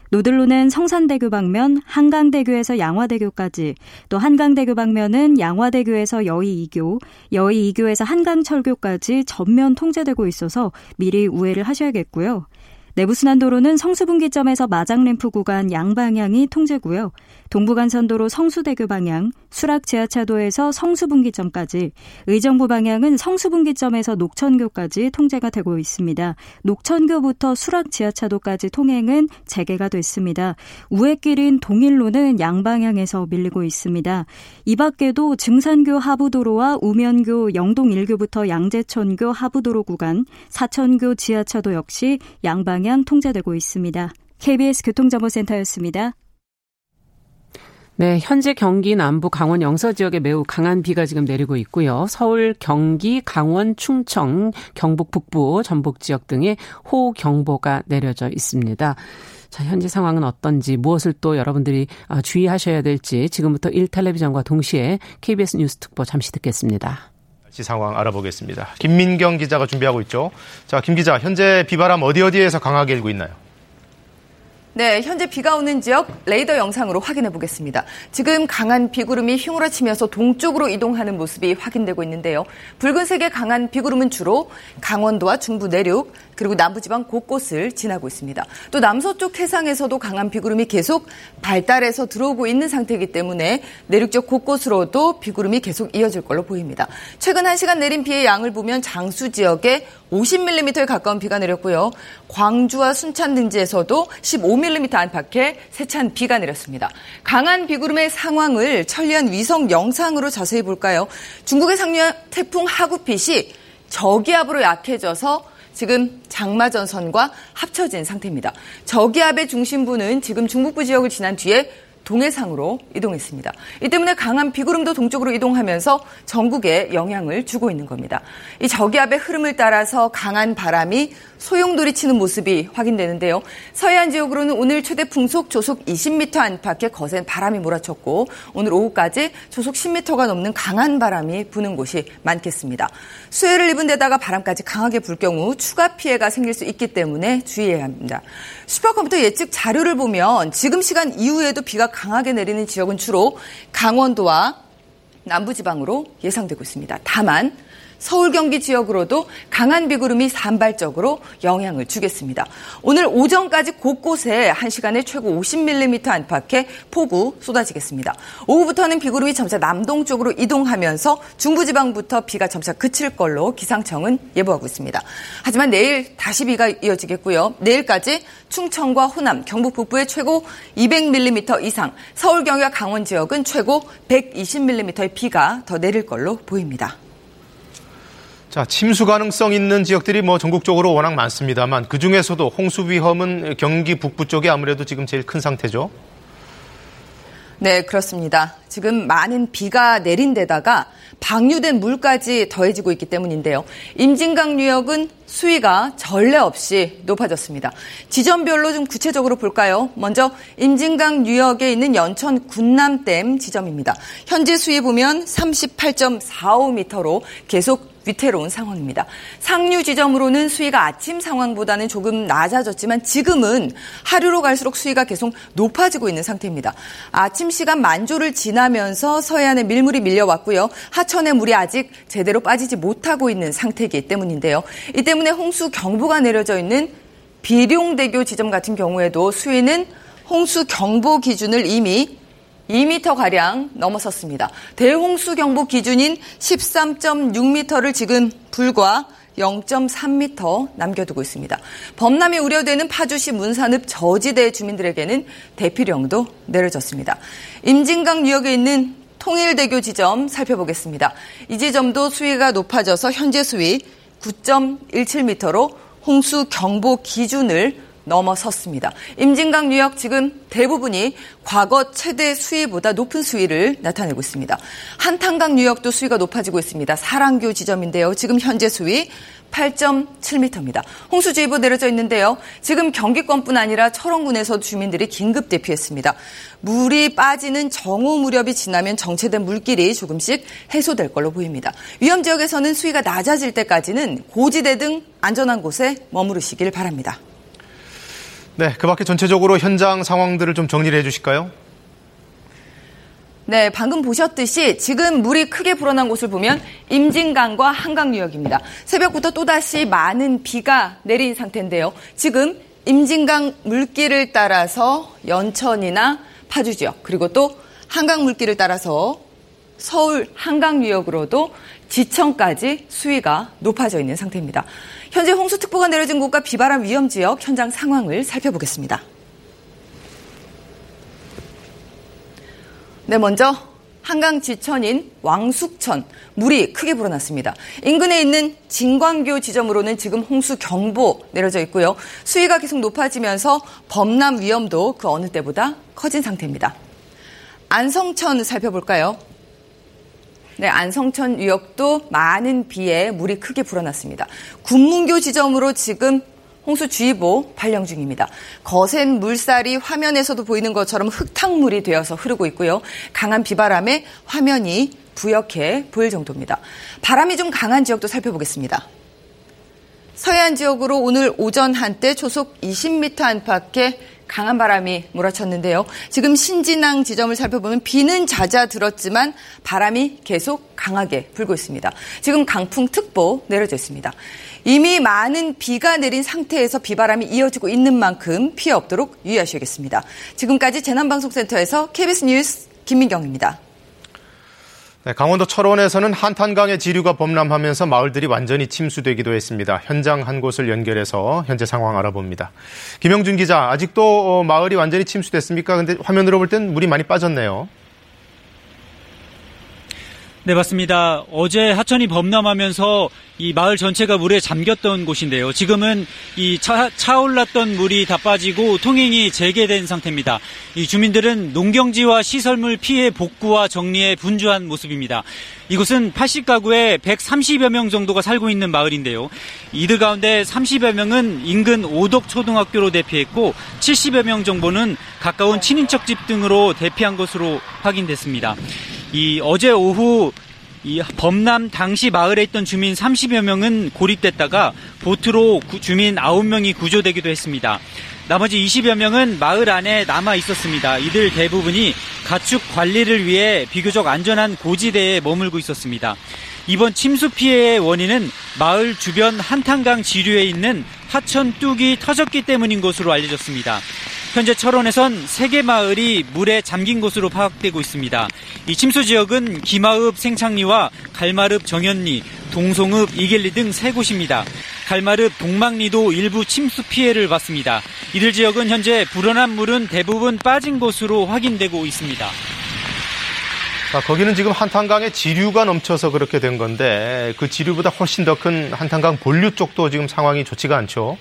노들로는 성산대교 방면, 한강대교에서 양화대교까지, 또 한강대교 방면은 양화대교에서 여의 2교, 여의 2교에서 한강철교까지 전면 통제되고 있어서 미리 우회를 하셔야겠고요. 내부순환도로는 성수분기점에서 마장램프 구간 양방향이 통제고요. 동부간선도로 성수대교 방향, 수락 지하차도에서 성수분기점까지, 의정부 방향은 성수분기점에서 녹천교까지 통제가 되고 있습니다. 녹천교부터 수락 지하차도까지 통행은 재개가 됐습니다. 우회길인 동일로는 양방향에서 밀리고 있습니다. 이 밖에도 증산교 하부도로와 우면교 영동 1교부터 양재천교 하부도로 구간, 사천교 지하차도 역시 양방 향 통제되고 있습니다. KBS 교통정보센터였습니다. 네, 현재 경기 남부 강원 영서 지역에 매우 강한 비가 지금 내리고 있고요. 서울, 경기, 강원, 충청, 경북 북부, 전북 지역 등에 호경보가 내려져 있습니다. 자, 현재 상황은 어떤지, 무엇을 또 여러분들이 아, 주의하셔야 될지 지금부터 1텔레비전과 동시에 KBS 뉴스 특보 잠시 듣겠습니다. 날씨 상황 알아보겠습니다. 김민경 기자가 준비하고 있죠. 자, 김 기자, 현재 비바람 어디 어디에서 강하게 일고 있나요? 네, 현재 비가 오는 지역 레이더 영상으로 확인해 보겠습니다. 지금 강한 비구름이 휘몰아치면서 동쪽으로 이동하는 모습이 확인되고 있는데요. 붉은색의 강한 비구름은 주로 강원도와 중부 내륙, 그리고 남부지방 곳곳을 지나고 있습니다. 또 남서쪽 해상에서도 강한 비구름이 계속 발달해서 들어오고 있는 상태이기 때문에 내륙 쪽 곳곳으로도 비구름이 계속 이어질 걸로 보입니다. 최근 1시간 내린 비의 양을 보면 장수 지역에 50mm에 가까운 비가 내렸고요. 광주와 순천 등지에서도 15mm 안팎의 세찬 비가 내렸습니다. 강한 비구름의 상황을 천리안 위성 영상으로 자세히 볼까요? 중국의 상류한 태풍 하구핏이 저기압으로 약해져서 지금 장마전선과 합쳐진 상태입니다. 저기압의 중심부는 지금 중북부 지역을 지난 뒤에 동해상으로 이동했습니다. 이 때문에 강한 비구름도 동쪽으로 이동하면서 전국에 영향을 주고 있는 겁니다. 이 저기압의 흐름을 따라서 강한 바람이 소용돌이 치는 모습이 확인되는데요. 서해안 지역으로는 오늘 최대 풍속 조속 20m 안팎의 거센 바람이 몰아쳤고 오늘 오후까지 조속 10m가 넘는 강한 바람이 부는 곳이 많겠습니다. 수해를 입은 데다가 바람까지 강하게 불 경우 추가 피해가 생길 수 있기 때문에 주의해야 합니다. 슈퍼컴퓨터 예측 자료를 보면 지금 시간 이후에도 비가 강하게 내리는 지역은 주로 강원도와 남부지방으로 예상되고 있습니다. 다만 서울 경기 지역으로도 강한 비구름이 산발적으로 영향을 주겠습니다. 오늘 오전까지 곳곳에 1시간에 최고 50mm 안팎의 폭우 쏟아지겠습니다. 오후부터는 비구름이 점차 남동쪽으로 이동하면서 중부지방부터 비가 점차 그칠 걸로 기상청은 예보하고 있습니다. 하지만 내일 다시 비가 이어지겠고요. 내일까지 충청과 호남, 경북 북부에 최고 200mm 이상, 서울 경기와 강원 지역은 최고 120mm의 비가 더 내릴 걸로 보입니다. 자, 침수 가능성 있는 지역들이 뭐 전국적으로 워낙 많습니다만 그 중에서도 홍수 위험은 경기 북부 쪽이 아무래도 지금 제일 큰 상태죠. 네, 그렇습니다. 지금 많은 비가 내린 데다가 방류된 물까지 더해지고 있기 때문인데요. 임진강 유역은 수위가 전례 없이 높아졌습니다. 지점별로 좀 구체적으로 볼까요? 먼저 임진강 유역에 있는 연천 군남댐 지점입니다. 현재 수위 보면 38.45m로 계속 위태로운 상황입니다. 상류 지점으로는 수위가 아침 상황보다는 조금 낮아졌지만 지금은 하루로 갈수록 수위가 계속 높아지고 있는 상태입니다. 아침 시간 만조를 지나면서 서해안에 밀물이 밀려왔고요. 하천에 물이 아직 제대로 빠지지 못하고 있는 상태이기 때문인데요. 이 때문에 홍수 경보가 내려져 있는 비룡대교 지점 같은 경우에도 수위는 홍수 경보 기준을 이미 2m가량 넘어섰습니다. 대홍수 경보 기준인 13.6m를 지금 불과 0.3m 남겨두고 있습니다. 범람이 우려되는 파주시 문산읍 저지대 주민들에게는 대피령도 내려졌습니다. 임진강 유역에 있는 통일대교 지점 살펴보겠습니다. 이 지점도 수위가 높아져서 현재 수위 9.17m로 홍수 경보 기준을 넘어섰습니다. 임진강 유역 지금 대부분이 과거 최대 수위보다 높은 수위를 나타내고 있습니다. 한탄강 유역도 수위가 높아지고 있습니다. 사랑교 지점인데요. 지금 현재 수위 8.7m입니다. 홍수주의보 내려져 있는데요. 지금 경기권뿐 아니라 철원군에서 주민들이 긴급 대피했습니다. 물이 빠지는 정오 무렵이 지나면 정체된 물길이 조금씩 해소될 걸로 보입니다. 위험 지역에서는 수위가 낮아질 때까지는 고지대 등 안전한 곳에 머무르시길 바랍니다. 네, 그 밖에 전체적으로 현장 상황들을 좀 정리를 해 주실까요? 네, 방금 보셨듯이 지금 물이 크게 불어난 곳을 보면 임진강과 한강유역입니다. 새벽부터 또다시 많은 비가 내린 상태인데요. 지금 임진강 물길을 따라서 연천이나 파주 지역 그리고 또 한강 물길을 따라서 서울 한강유역으로도 지천까지 수위가 높아져 있는 상태입니다. 현재 홍수특보가 내려진 곳과 비바람 위험 지역 현장 상황을 살펴보겠습니다. 네, 먼저 한강 지천인 왕숙천 물이 크게 불어났습니다. 인근에 있는 진광교 지점으로는 지금 홍수 경보 내려져 있고요. 수위가 계속 높아지면서 범람 위험도 그 어느 때보다 커진 상태입니다. 안성천 살펴볼까요? 네, 안성천 유역도 많은 비에 물이 크게 불어났습니다. 군문교 지점으로 지금 홍수주의보 발령 중입니다. 거센 물살이 화면에서도 보이는 것처럼 흙탕물이 되어서 흐르고 있고요. 강한 비바람에 화면이 부옇게 보일 정도입니다. 바람이 좀 강한 지역도 살펴보겠습니다. 서해안 지역으로 오늘 오전 한때 초속 20m 안팎의 강한 바람이 몰아쳤는데요. 지금 신진항 지점을 살펴보면 비는 잦아들었지만 바람이 계속 강하게 불고 있습니다. 지금 강풍특보 내려져 있습니다. 이미 많은 비가 내린 상태에서 비바람이 이어지고 있는 만큼 피해 없도록 유의하셔야겠습니다. 지금까지 재난방송센터에서 KBS 뉴스 김민경입니다. 네, 강원도 철원에서는 한탄강의 지류가 범람하면서 마을들이 완전히 침수되기도 했습니다. 현장 한 곳을 연결해서 현재 상황 알아봅니다. 김영준 기자, 아직도 어, 마을이 완전히 침수됐습니까? 근데 화면으로 볼 땐 물이 많이 빠졌네요. 네, 맞습니다. 어제 하천이 범람하면서 이 마을 전체가 물에 잠겼던 곳인데요. 지금은 이 차, 차올랐던 물이 다 빠지고 통행이 재개된 상태입니다. 이 주민들은 농경지와 시설물 피해 복구와 정리에 분주한 모습입니다. 이곳은 80가구에 130여 명 정도가 살고 있는 마을인데요. 이들 가운데 30여 명은 인근 오덕 초등학교로 대피했고 70여 명 정도는 가까운 친인척 집 등으로 대피한 것으로 확인됐습니다. 이 어제 오후 이 범람 당시 마을에 있던 주민 30여 명은 고립됐다가 보트로 주민 9명이 구조되기도 했습니다. 나머지 20여 명은 마을 안에 남아 있었습니다. 이들 대부분이 가축 관리를 위해 비교적 안전한 고지대에 머물고 있었습니다. 이번 침수 피해의 원인은 마을 주변 한탄강 지류에 있는 하천 뚝이 터졌기 때문인 것으로 알려졌습니다. 현재 철원에선 세개 마을이 물에 잠긴 곳으로 파악되고 있습니다. 이 침수 지역은 기마읍 생창리와 갈마읍 정현리, 동송읍 이길리 등세 곳입니다. 갈마읍 동막리도 일부 침수 피해를 봤습니다. 이들 지역은 현재 불어난 물은 대부분 빠진 것으로 확인되고 있습니다. 자, 거기는 지금 한탄강에 지류가 넘쳐서 그렇게 된 건데 그 지류보다 훨씬 더 큰 한탄강 본류 쪽도 지금 상황이 좋지가 않죠.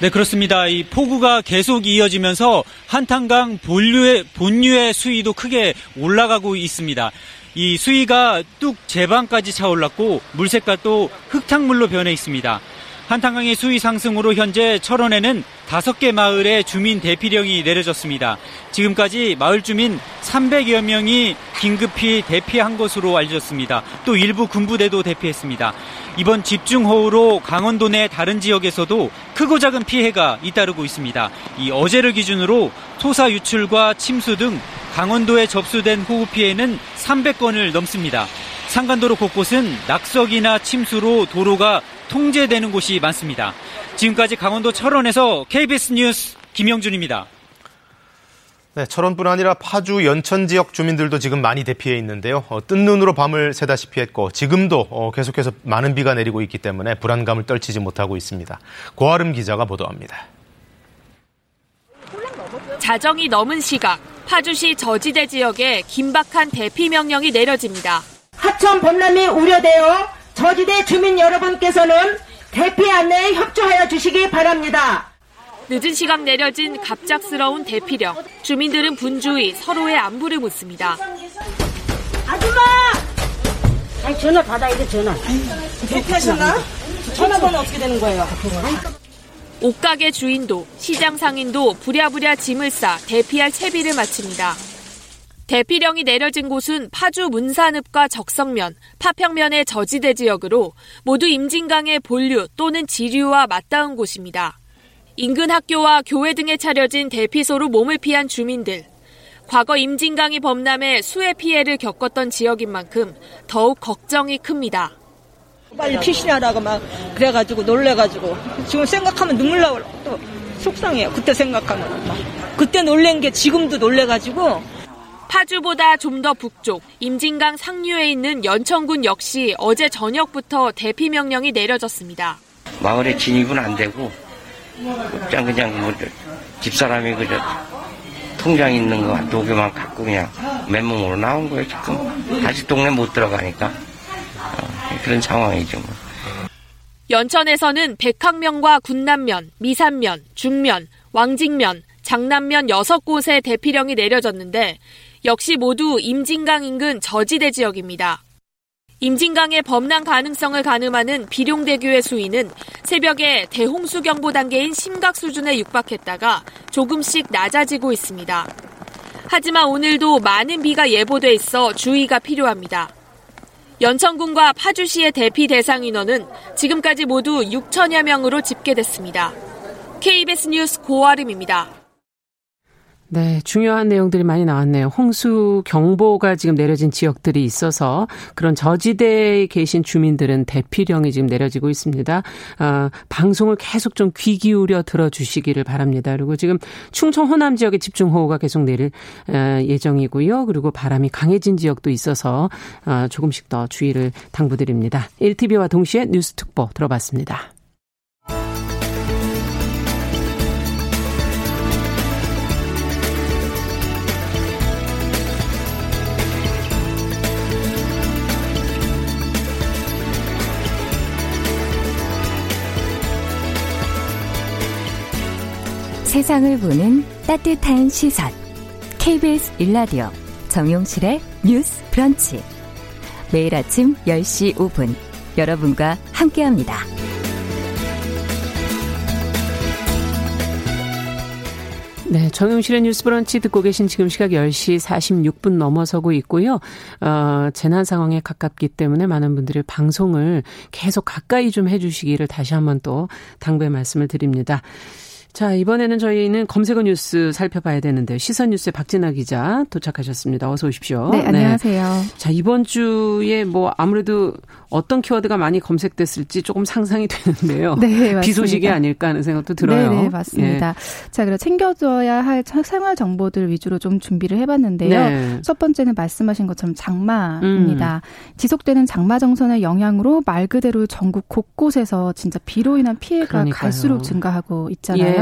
네, 그렇습니다. 이 폭우가 계속 이어지면서 한탄강 본류의, 본류의 수위도 크게 올라가고 있습니다. 이 수위가 뚝 제방까지 차올랐고 물색깔도 흙탕물로 변해 있습니다. 한탄강의 수위 상승으로 현재 철원에는 다섯 개 마을에 주민 대피령이 내려졌습니다. 지금까지 마을 주민 300여 명이 긴급히 대피한 것으로 알려졌습니다. 또 일부 군부대도 대피했습니다. 이번 집중호우로 강원도 내 다른 지역에서도 크고 작은 피해가 잇따르고 있습니다. 이 어제를 기준으로 토사 유출과 침수 등 강원도에 접수된 호우 피해는 300건을 넘습니다. 상간도로 곳곳은 낙석이나 침수로 도로가 통제되는 곳이 많습니다. 지금까지 강원도 철원에서 KBS 뉴스 김영준입니다. 네, 철원뿐 아니라 파주, 연천 지역 주민들도 지금 많이 대피해 있는데요. 어, 뜬 눈으로 밤을 새다시피 했고 지금도 어, 계속해서 많은 비가 내리고 있기 때문에 불안감을 떨치지 못하고 있습니다. 고아름 기자가 보도합니다. 자정이 넘은 시각 파주시 저지대 지역에 긴박한 대피 명령이 내려집니다. 하천 범람이 우려되어 저지대 주민 여러분께서는 대피 안내에 협조하여 주시기 바랍니다. 늦은 시각 내려진 갑작스러운 대피령. 주민들은 분주히 서로의 안부를 묻습니다. 아줌마! 아니, 전화 받아야 돼, 전화. 대피하셨나? 전화번호 어떻게 되는 거예요? 옷가게 주인도 시장 상인도 부랴부랴 짐을 싸 대피할 채비를 마칩니다. 대피령이 내려진 곳은 파주 문산읍과 적성면, 파평면의 저지대 지역으로 모두 임진강의 본류 또는 지류와 맞닿은 곳입니다. 인근 학교와 교회 등에 차려진 대피소로 몸을 피한 주민들. 과거 임진강이 범람해 수해 피해를 겪었던 지역인 만큼 더욱 걱정이 큽니다. 빨리 피신하라고 막 그래가지고 놀래가지고 지금 생각하면 눈물 나올 또 속상해요. 그때 생각하면 막 그때 놀란 게 지금도 놀래가지고 파주보다 좀 더 북쪽 임진강 상류에 있는 연천군 역시 어제 저녁부터 대피 명령이 내려졌습니다. 마을에 진입은 안 되고 그냥 그냥 뭐 집사람이 그저 통장 있는 거 녹여만 갖고 그냥 맨몸으로 나온 거예요 지금 다시 동네 못 들어가니까 어, 그런 상황이죠. 뭐. 연천에서는 백학면과 군남면, 미산면, 중면, 왕직면, 장남면 6곳에 대피령이 내려졌는데 역시 모두 임진강 인근 저지대 지역입니다. 임진강의 범람 가능성을 가늠하는 비룡대교의 수위는 새벽에 대홍수 경보 단계인 심각 수준에 육박했다가 조금씩 낮아지고 있습니다. 하지만 오늘도 많은 비가 예보돼 있어 주의가 필요합니다. 연천군과 파주시의 대피 대상 인원은 지금까지 모두 6천여 명으로 집계됐습니다. KBS 뉴스 고아름입니다. 네, 중요한 내용들이 많이 나왔네요. 홍수 경보가 지금 내려진 지역들이 있어서 그런 저지대에 계신 주민들은 대피령이 지금 내려지고 있습니다. 어, 방송을 계속 좀 귀 기울여 들어주시기를 바랍니다. 그리고 지금 충청 호남 지역에 집중호우가 계속 내릴 어, 예정이고요. 그리고 바람이 강해진 지역도 있어서 어, 조금씩 더 주의를 당부드립니다. 1TV와 동시에 뉴스 특보 들어봤습니다. 세상을 보는 따뜻한 시선. KBS 일라디오 정용실의 뉴스 브런치. 매일 아침 10시 5분 여러분과 함께합니다. 네, 정용실의 뉴스 브런치 듣고 계신 지금 시각 10시 46분 넘어서고 있고요. 어, 재난 상황에 가깝기 때문에 많은 분들이 방송을 계속 가까이 좀 해주시기를 다시 한번 또 당부의 말씀을 드립니다. 자, 이번에는 저희는 검색어 뉴스 살펴봐야 되는데 시선 뉴스의 박진아 기자 도착하셨습니다. 어서 오십시오. 네, 안녕하세요. 네. 자, 이번 주에 뭐 아무래도 어떤 키워드가 많이 검색됐을지 조금 상상이 되는데요. 네, 맞습니다. 비 소식이 아닐까 하는 생각도 들어요. 네, 네 맞습니다. 예. 자, 그럼 챙겨줘야 할 생활 정보들 위주로 좀 준비를 해봤는데요. 네. 첫 번째는 말씀하신 것처럼 장마입니다. 음. 지속되는 장마 정선의 영향으로 말 그대로 전국 곳곳에서 진짜 비로 인한 피해가 그러니까요. 갈수록 증가하고 있잖아요. 예.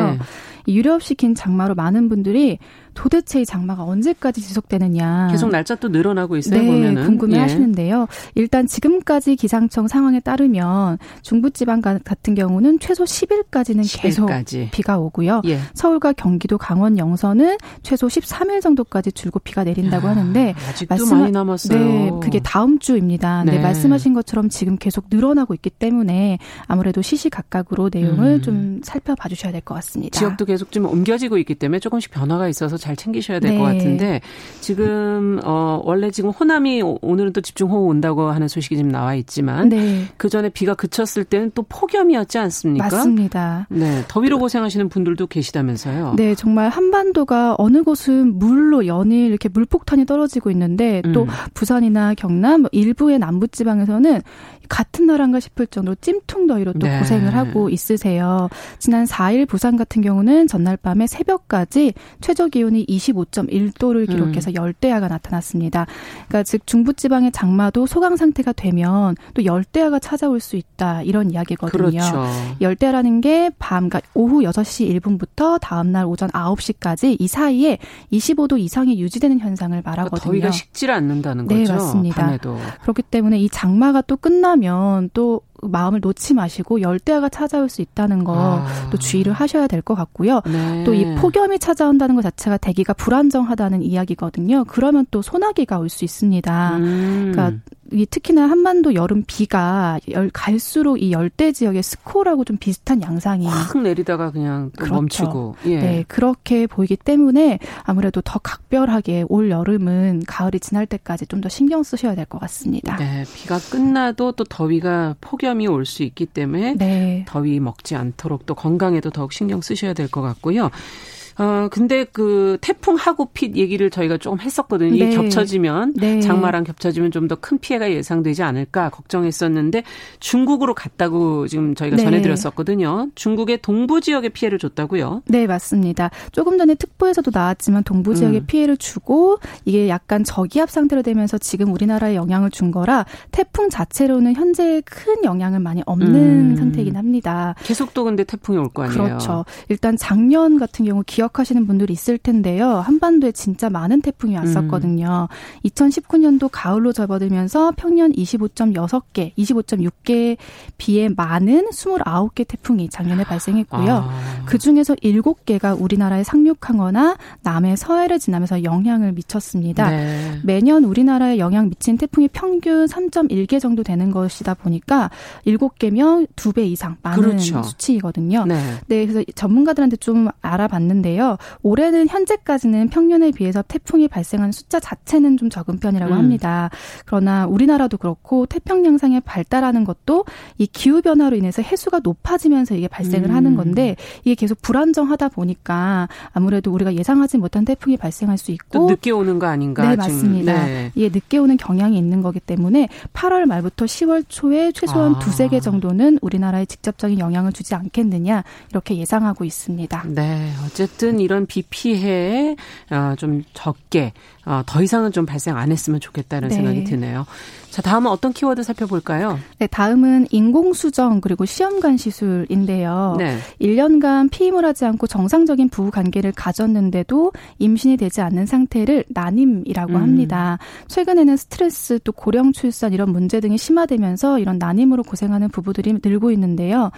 유럽시킨 장마로 많은 분들이 도대체 이 장마가 언제까지 지속되느냐. 계속 날짜 또 늘어나고 있어요, 네, 보면은. 궁금해 예. 하시는데요. 일단 지금까지 기상청 상황에 따르면 중부지방 같은 경우는 최소 10일까지는 10일까지. 계속 비가 오고요. 예. 서울과 경기도 강원 영서는 최소 13일 정도까지 줄곧 비가 내린다고 야, 하는데 아직도 말씀, 많이 남았어요. 네, 그게 다음 주입니다. 네. 네. 말씀하신 것처럼 지금 계속 늘어나고 있기 때문에 아무래도 시시각각으로 내용을 음. 좀 살펴봐 주셔야 될 것 같습니다. 지역도 계속 좀 옮겨지고 있기 때문에 조금씩 변화가 있어서 잘 챙기셔야 될것 네. 같은데 지금 어 원래 지금 호남이 오늘은 또 집중호우 온다고 하는 소식이 지금 나와 있지만 네. 그 전에 비가 그쳤을 때는 또 폭염이었지 않습니까? 맞습니다. 네, 더위로 고생하시는 분들도 계시다면서요? 네, 정말 한반도가 어느 곳은 물로 연일 이렇게 물폭탄이 떨어지고 있는데 또 음. 부산이나 경남 뭐 일부의 남부 지방에서는 같은 나라인가 싶을 정도로 찜통 더위로 또 네. 고생을 하고 있으세요. 지난 4일 부산 같은 경우는 전날 밤에 새벽까지 최저 기온이 25.1도를 기록해서 음. 열대야가 나타났습니다. 그러니까 즉 중부지방의 장마도 소강 상태가 되면 또 열대야가 찾아올 수 있다 이런 이야기거든요. 그렇죠. 열대야라는 게 밤, 그러니까 오후 6시 1분부터 다음날 오전 9시까지 이 사이에 25도 이상이 유지되는 현상을 말하거든요. 그러니까 더위가 식지를 않는다는 네, 거죠. 네, 맞습니다. 밤에도. 그렇기 때문에 이 장마가 또 끝나면 또 마음을 놓지 마시고 열대야가 찾아올 수 있다는 거또 아. 주의를 하셔야 될 것 같고요. 네. 또이 폭염이 찾아온다는 것 자체가 대기가 불안정하다는 이야기거든요. 그러면 또 소나기가 올 수 있습니다. 음. 그러니까 이 특히나 한반도 여름 비가 열 갈수록 이 열대 지역의 스코라고 좀 비슷한 양상이 확 내리다가 그냥 그렇죠. 멈추고 예. 네 그렇게 보이기 때문에 아무래도 더 각별하게 올 여름은 가을이 지날 때까지 좀 더 신경 쓰셔야 될 것 같습니다. 네 비가 끝나도 또 더위가 폭염이 올 수 있기 때문에 네. 더위 먹지 않도록 또 건강에도 더욱 신경 쓰셔야 될 것 같고요. 어, 근데 그 태풍 하구핏 얘기를 저희가 조금 했었거든요. 네. 이게 겹쳐지면 네. 장마랑 겹쳐지면 좀 더 큰 피해가 예상되지 않을까 걱정했었는데 중국으로 갔다고 지금 저희가 네. 전해드렸었거든요. 중국의 동부 지역에 피해를 줬다고요? 네, 맞습니다. 조금 전에 특보에서도 나왔지만 동부 지역에 음. 피해를 주고 이게 약간 저기압 상태로 되면서 지금 우리나라에 영향을 준 거라 태풍 자체로는 현재 큰 영향을 많이 없는 음. 상태이긴 합니다. 계속 또 근데 태풍이 올 거 아니에요? 그렇죠. 일단 작년 같은 경우 기억 기억하시는 분들이 있을 텐데요. 한반도에 진짜 많은 태풍이 왔었거든요. 음. 2019년도 가을로 접어들면서 평년 25.6개, 25.6개 비해 많은 29개 태풍이 작년에 발생했고요. 아. 그 중에서 7개가 우리나라에 상륙하거나 남해 서해를 지나면서 영향을 미쳤습니다. 네. 매년 우리나라에 영향 미친 태풍이 평균 3.1개 정도 되는 것이다 보니까 7개면 2배 이상 많은 그렇죠. 수치이거든요. 네. 네, 그래서 전문가들한테 좀 알아봤는데요. 있는데요. 올해는 현재까지는 평년에 비해서 태풍이 발생한 숫자 자체는 좀 적은 편이라고 음. 합니다. 그러나 우리나라도 그렇고 태평 양상에 발달하는 것도 이 기후 변화로 인해서 해수가 높아지면서 이게 발생을 음. 하는 건데 이게 계속 불안정하다 보니까 아무래도 우리가 예상하지 못한 태풍이 발생할 수 있고 늦게 오는 거 아닌가? 네, 맞습니다. 네. 이게 늦게 오는 경향이 있는 거기 때문에 8월 말부터 10월 초에 최소한 아. 두세 개 정도는 우리나라에 직접적인 영향을 주지 않겠느냐 이렇게 예상하고 있습니다. 네, 어쨌든 어쨌든 이런 비 피해에 어, 좀 적게 어, 더 이상은 좀 발생 안 했으면 좋겠다는 네. 생각이 드네요. 자, 다음은 어떤 키워드 살펴볼까요? 네, 다음은 인공수정 그리고 시험관 시술인데요. 네. 1년간 피임을 하지 않고 정상적인 부부 관계를 가졌는데도 임신이 되지 않는 상태를 난임이라고 음. 합니다. 최근에는 스트레스 또 고령 출산 이런 문제 등이 심화되면서 이런 난임으로 고생하는 부부들이 늘고 있는데요.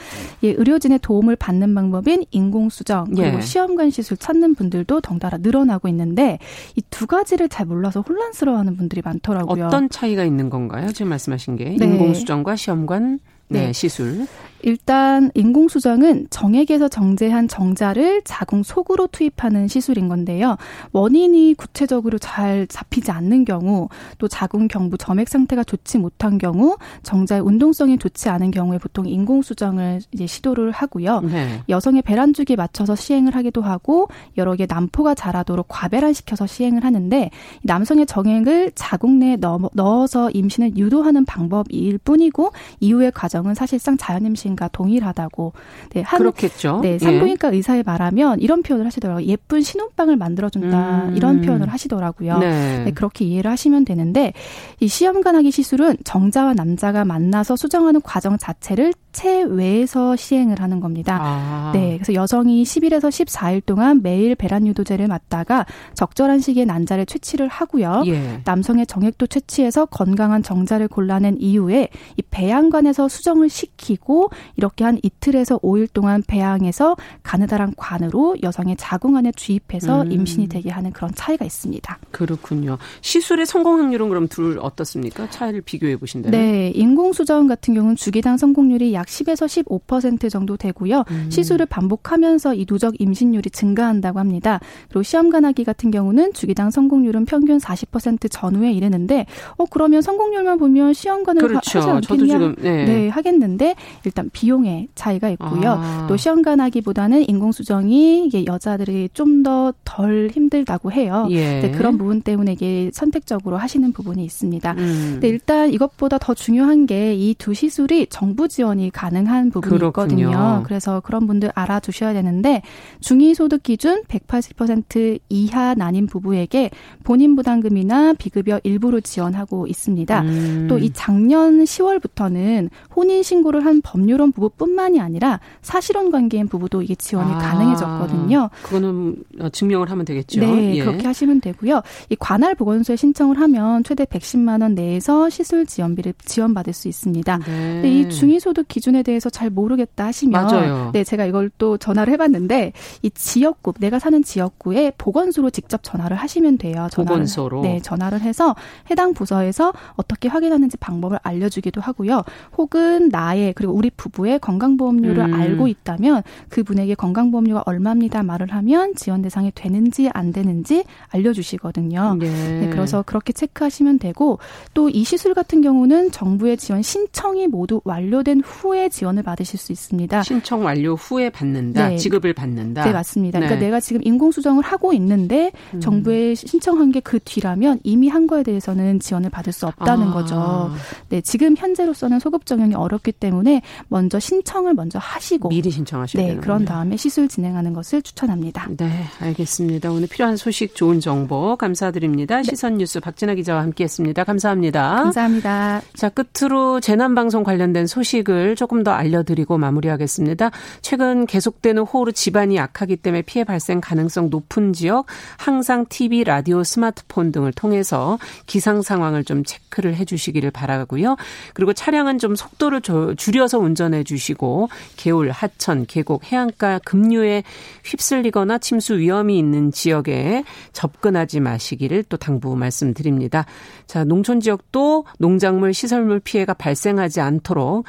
예, 의료진의 도움을 받는 방법인 인공수정 그리고 예. 시험관 시술 찾는 분들도 덩달아 늘어나고 있는데 이 두 가지를 잘 몰라서 혼란스러워하는 분들이 많더라고요. 어떤 차이가 있는 건가요? 지금 말씀하신 게 네. 인공수정과 시험관 네, 네, 시술. 일단 인공수정은 정액에서 정제한 정자를 자궁 속으로 투입하는 시술인 건데요. 원인이 구체적으로 잘 잡히지 않는 경우, 또 자궁 경부 점액 상태가 좋지 못한 경우, 정자의 운동성이 좋지 않은 경우에 보통 인공수정을 이제 시도를 하고요. 네. 여성의 배란 주기에 맞춰서 시행을 하기도 하고 여러 개 남포가 자라도록 과배란시켜서 시행을 하는데 남성의 정액을 자궁 내에 넣어서 임신을 유도하는 방법일 뿐이고 이후의 과정 은 사실상 자연임신 의사신과 동일하다고. 네, 한, 그렇겠죠. 네, 산부인과 예. 의사에 말하면 이런 표현을 하시더라고요. 예쁜 신혼방을 만들어준다. 음. 이런 표현을 하시더라고요. 네. 네. 그렇게 이해를 하시면 되는데 이 시험관하기 시술은 정자와 남자가 만나서 수정하는 과정 자체를 체외에서 시행을 하는 겁니다. 아. 네, 그래서 여성이 10일에서 14일 동안 매일 배란 유도제를 맞다가 적절한 시기에 난자를 채취를 하고요. 예. 남성의 정액도 채취해서 건강한 정자를 골라낸 이후에 이 배양관에서 수정을 시키고 이렇게 한 이틀에서 5일 동안 배양해서 가느다란 관으로 여성의 자궁 안에 주입해서 음. 임신이 되게 하는 그런 차이가 있습니다. 그렇군요. 시술의 성공 확률은 그럼 둘 어떻습니까? 차이를 비교해 보신다면? 네, 인공 수정 같은 경우는 주기당 성공률이 약 10에서 15% 정도 되고요. 음. 시술을 반복하면서 이 누적 임신율이 증가한다고 합니다. 그리고 시험관하기 같은 경우는 주기당 성공률은 평균 40% 전후에 이르는데 어 그러면 성공률만 보면 시험관을 그렇죠. 하 지 않겠냐? 지금, 네. 네. 하겠는데 일단 비용의 차이가 있고요. 아. 또 시험관하기보다는 인공수정이 이게 여자들이 좀 더 덜 힘들다고 해요. 예. 네, 그런 부분 때문에 이게 선택적으로 하시는 부분이 있습니다. 음. 근데 일단 이것보다 더 중요한 게 이 두 시술이 정부 지원이 가능한 부분이 그렇군요. 있거든요. 그래서 그런 분들 알아두셔야 되는데 중위소득 기준 180% 이하 난임 부부에게 본인 부담금이나 비급여 일부로 지원하고 있습니다. 음. 또이 작년 10월부터는 혼인 신고를 한 법률혼 부부뿐만이 아니라 사실혼 관계인 부부도 이게 지원이 아. 가능해졌거든요. 그거는 증명을 하면 되겠죠. 네, 예. 그렇게 하시면 되고요. 이 관할 보건소에 신청을 하면 최대 110만 원 내에서 시술 지원비를 지원받을 수 있습니다. 네. 근데 이 중위소득 기 준에 대해서 잘 모르겠다 하시면 맞아요. 네, 제가 이걸 또 전화를 해 봤는데 이 지역구 내가 사는 지역구에 보건소로 직접 전화를 하시면 돼요. 전화를, 보건소로 네, 전화를 해서 해당 부서에서 어떻게 확인하는지 방법을 알려 주기도 하고요. 혹은 나의 그리고 우리 부부의 건강보험료를 음. 알고 있다면 그분에게 건강보험료가 얼마입니다 말을 하면 지원 대상이 되는지 안 되는지 알려 주시거든요. 네. 네, 그래서 그렇게 체크하시면 되고 또 이 시술 같은 경우는 정부의 지원 신청이 모두 완료된 후에 지원을 받으실 수 있습니다. 신청 완료 후에 받는다. 네. 지급을 받는다. 네, 맞습니다. 그러니까 네. 그러니까 내가 지금 인공 수정을 하고 있는데 음. 정부에 신청한 게 그 뒤라면 이미 한 거에 대해서는 지원을 받을 수 없다는 아. 거죠. 네, 지금 현재로서는 소급 적용이 어렵기 때문에 먼저 신청을 먼저 하시고 미리 신청하셔야 네, 그런 다음에 시술 진행하는 것을 추천합니다. 네, 알겠습니다. 오늘 필요한 소식 좋은 정보 감사드립니다. 네. 시선 뉴스 박진아 기자와 함께했습니다. 감사합니다. 감사합니다. 자, 끝으로 재난 방송 관련된 소식을 조금 더 알려드리고 마무리하겠습니다. 최근 계속되는 호우로 집안이 약하기 때문에 피해 발생 가능성 높은 지역 항상 TV, 라디오, 스마트폰 등을 통해서 기상 상황을 좀 체크를 해주시기를 바라고요. 그리고 차량은 좀 속도를 줄여서 운전해 주시고 개울, 하천, 계곡, 해안가 급류에 휩쓸리거나 침수 위험이 있는 지역에 접근하지 마시기를 또 당부 말씀드립니다. 자, 농촌 지역도 농작물, 시설물 피해가 발생하지 않도록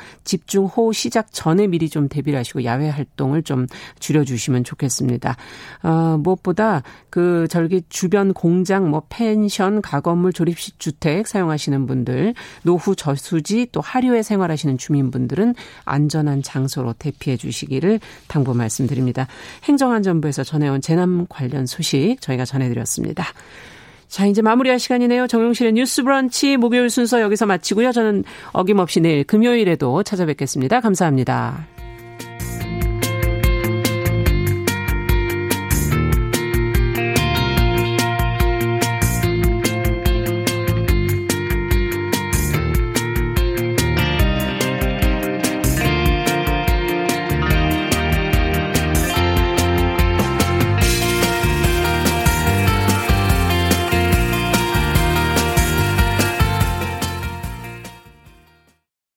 집중 호우 시작 전에 미리 좀 대비를 하시고 야외 활동을 좀 줄여주시면 좋겠습니다. 어, 무엇보다 그 절기 주변 공장, 뭐 펜션, 가건물, 조립식 주택 사용하시는 분들, 노후 저수지 또 하류에 생활하시는 주민분들은 안전한 장소로 대피해 주시기를 당부 말씀드립니다. 행정안전부에서 전해온 재난 관련 소식 저희가 전해드렸습니다. 자, 이제 마무리할 시간이네요. 정용실의 뉴스 브런치 목요일 순서 여기서 마치고요. 저는 어김없이 내일 금요일에도 찾아뵙겠습니다. 감사합니다.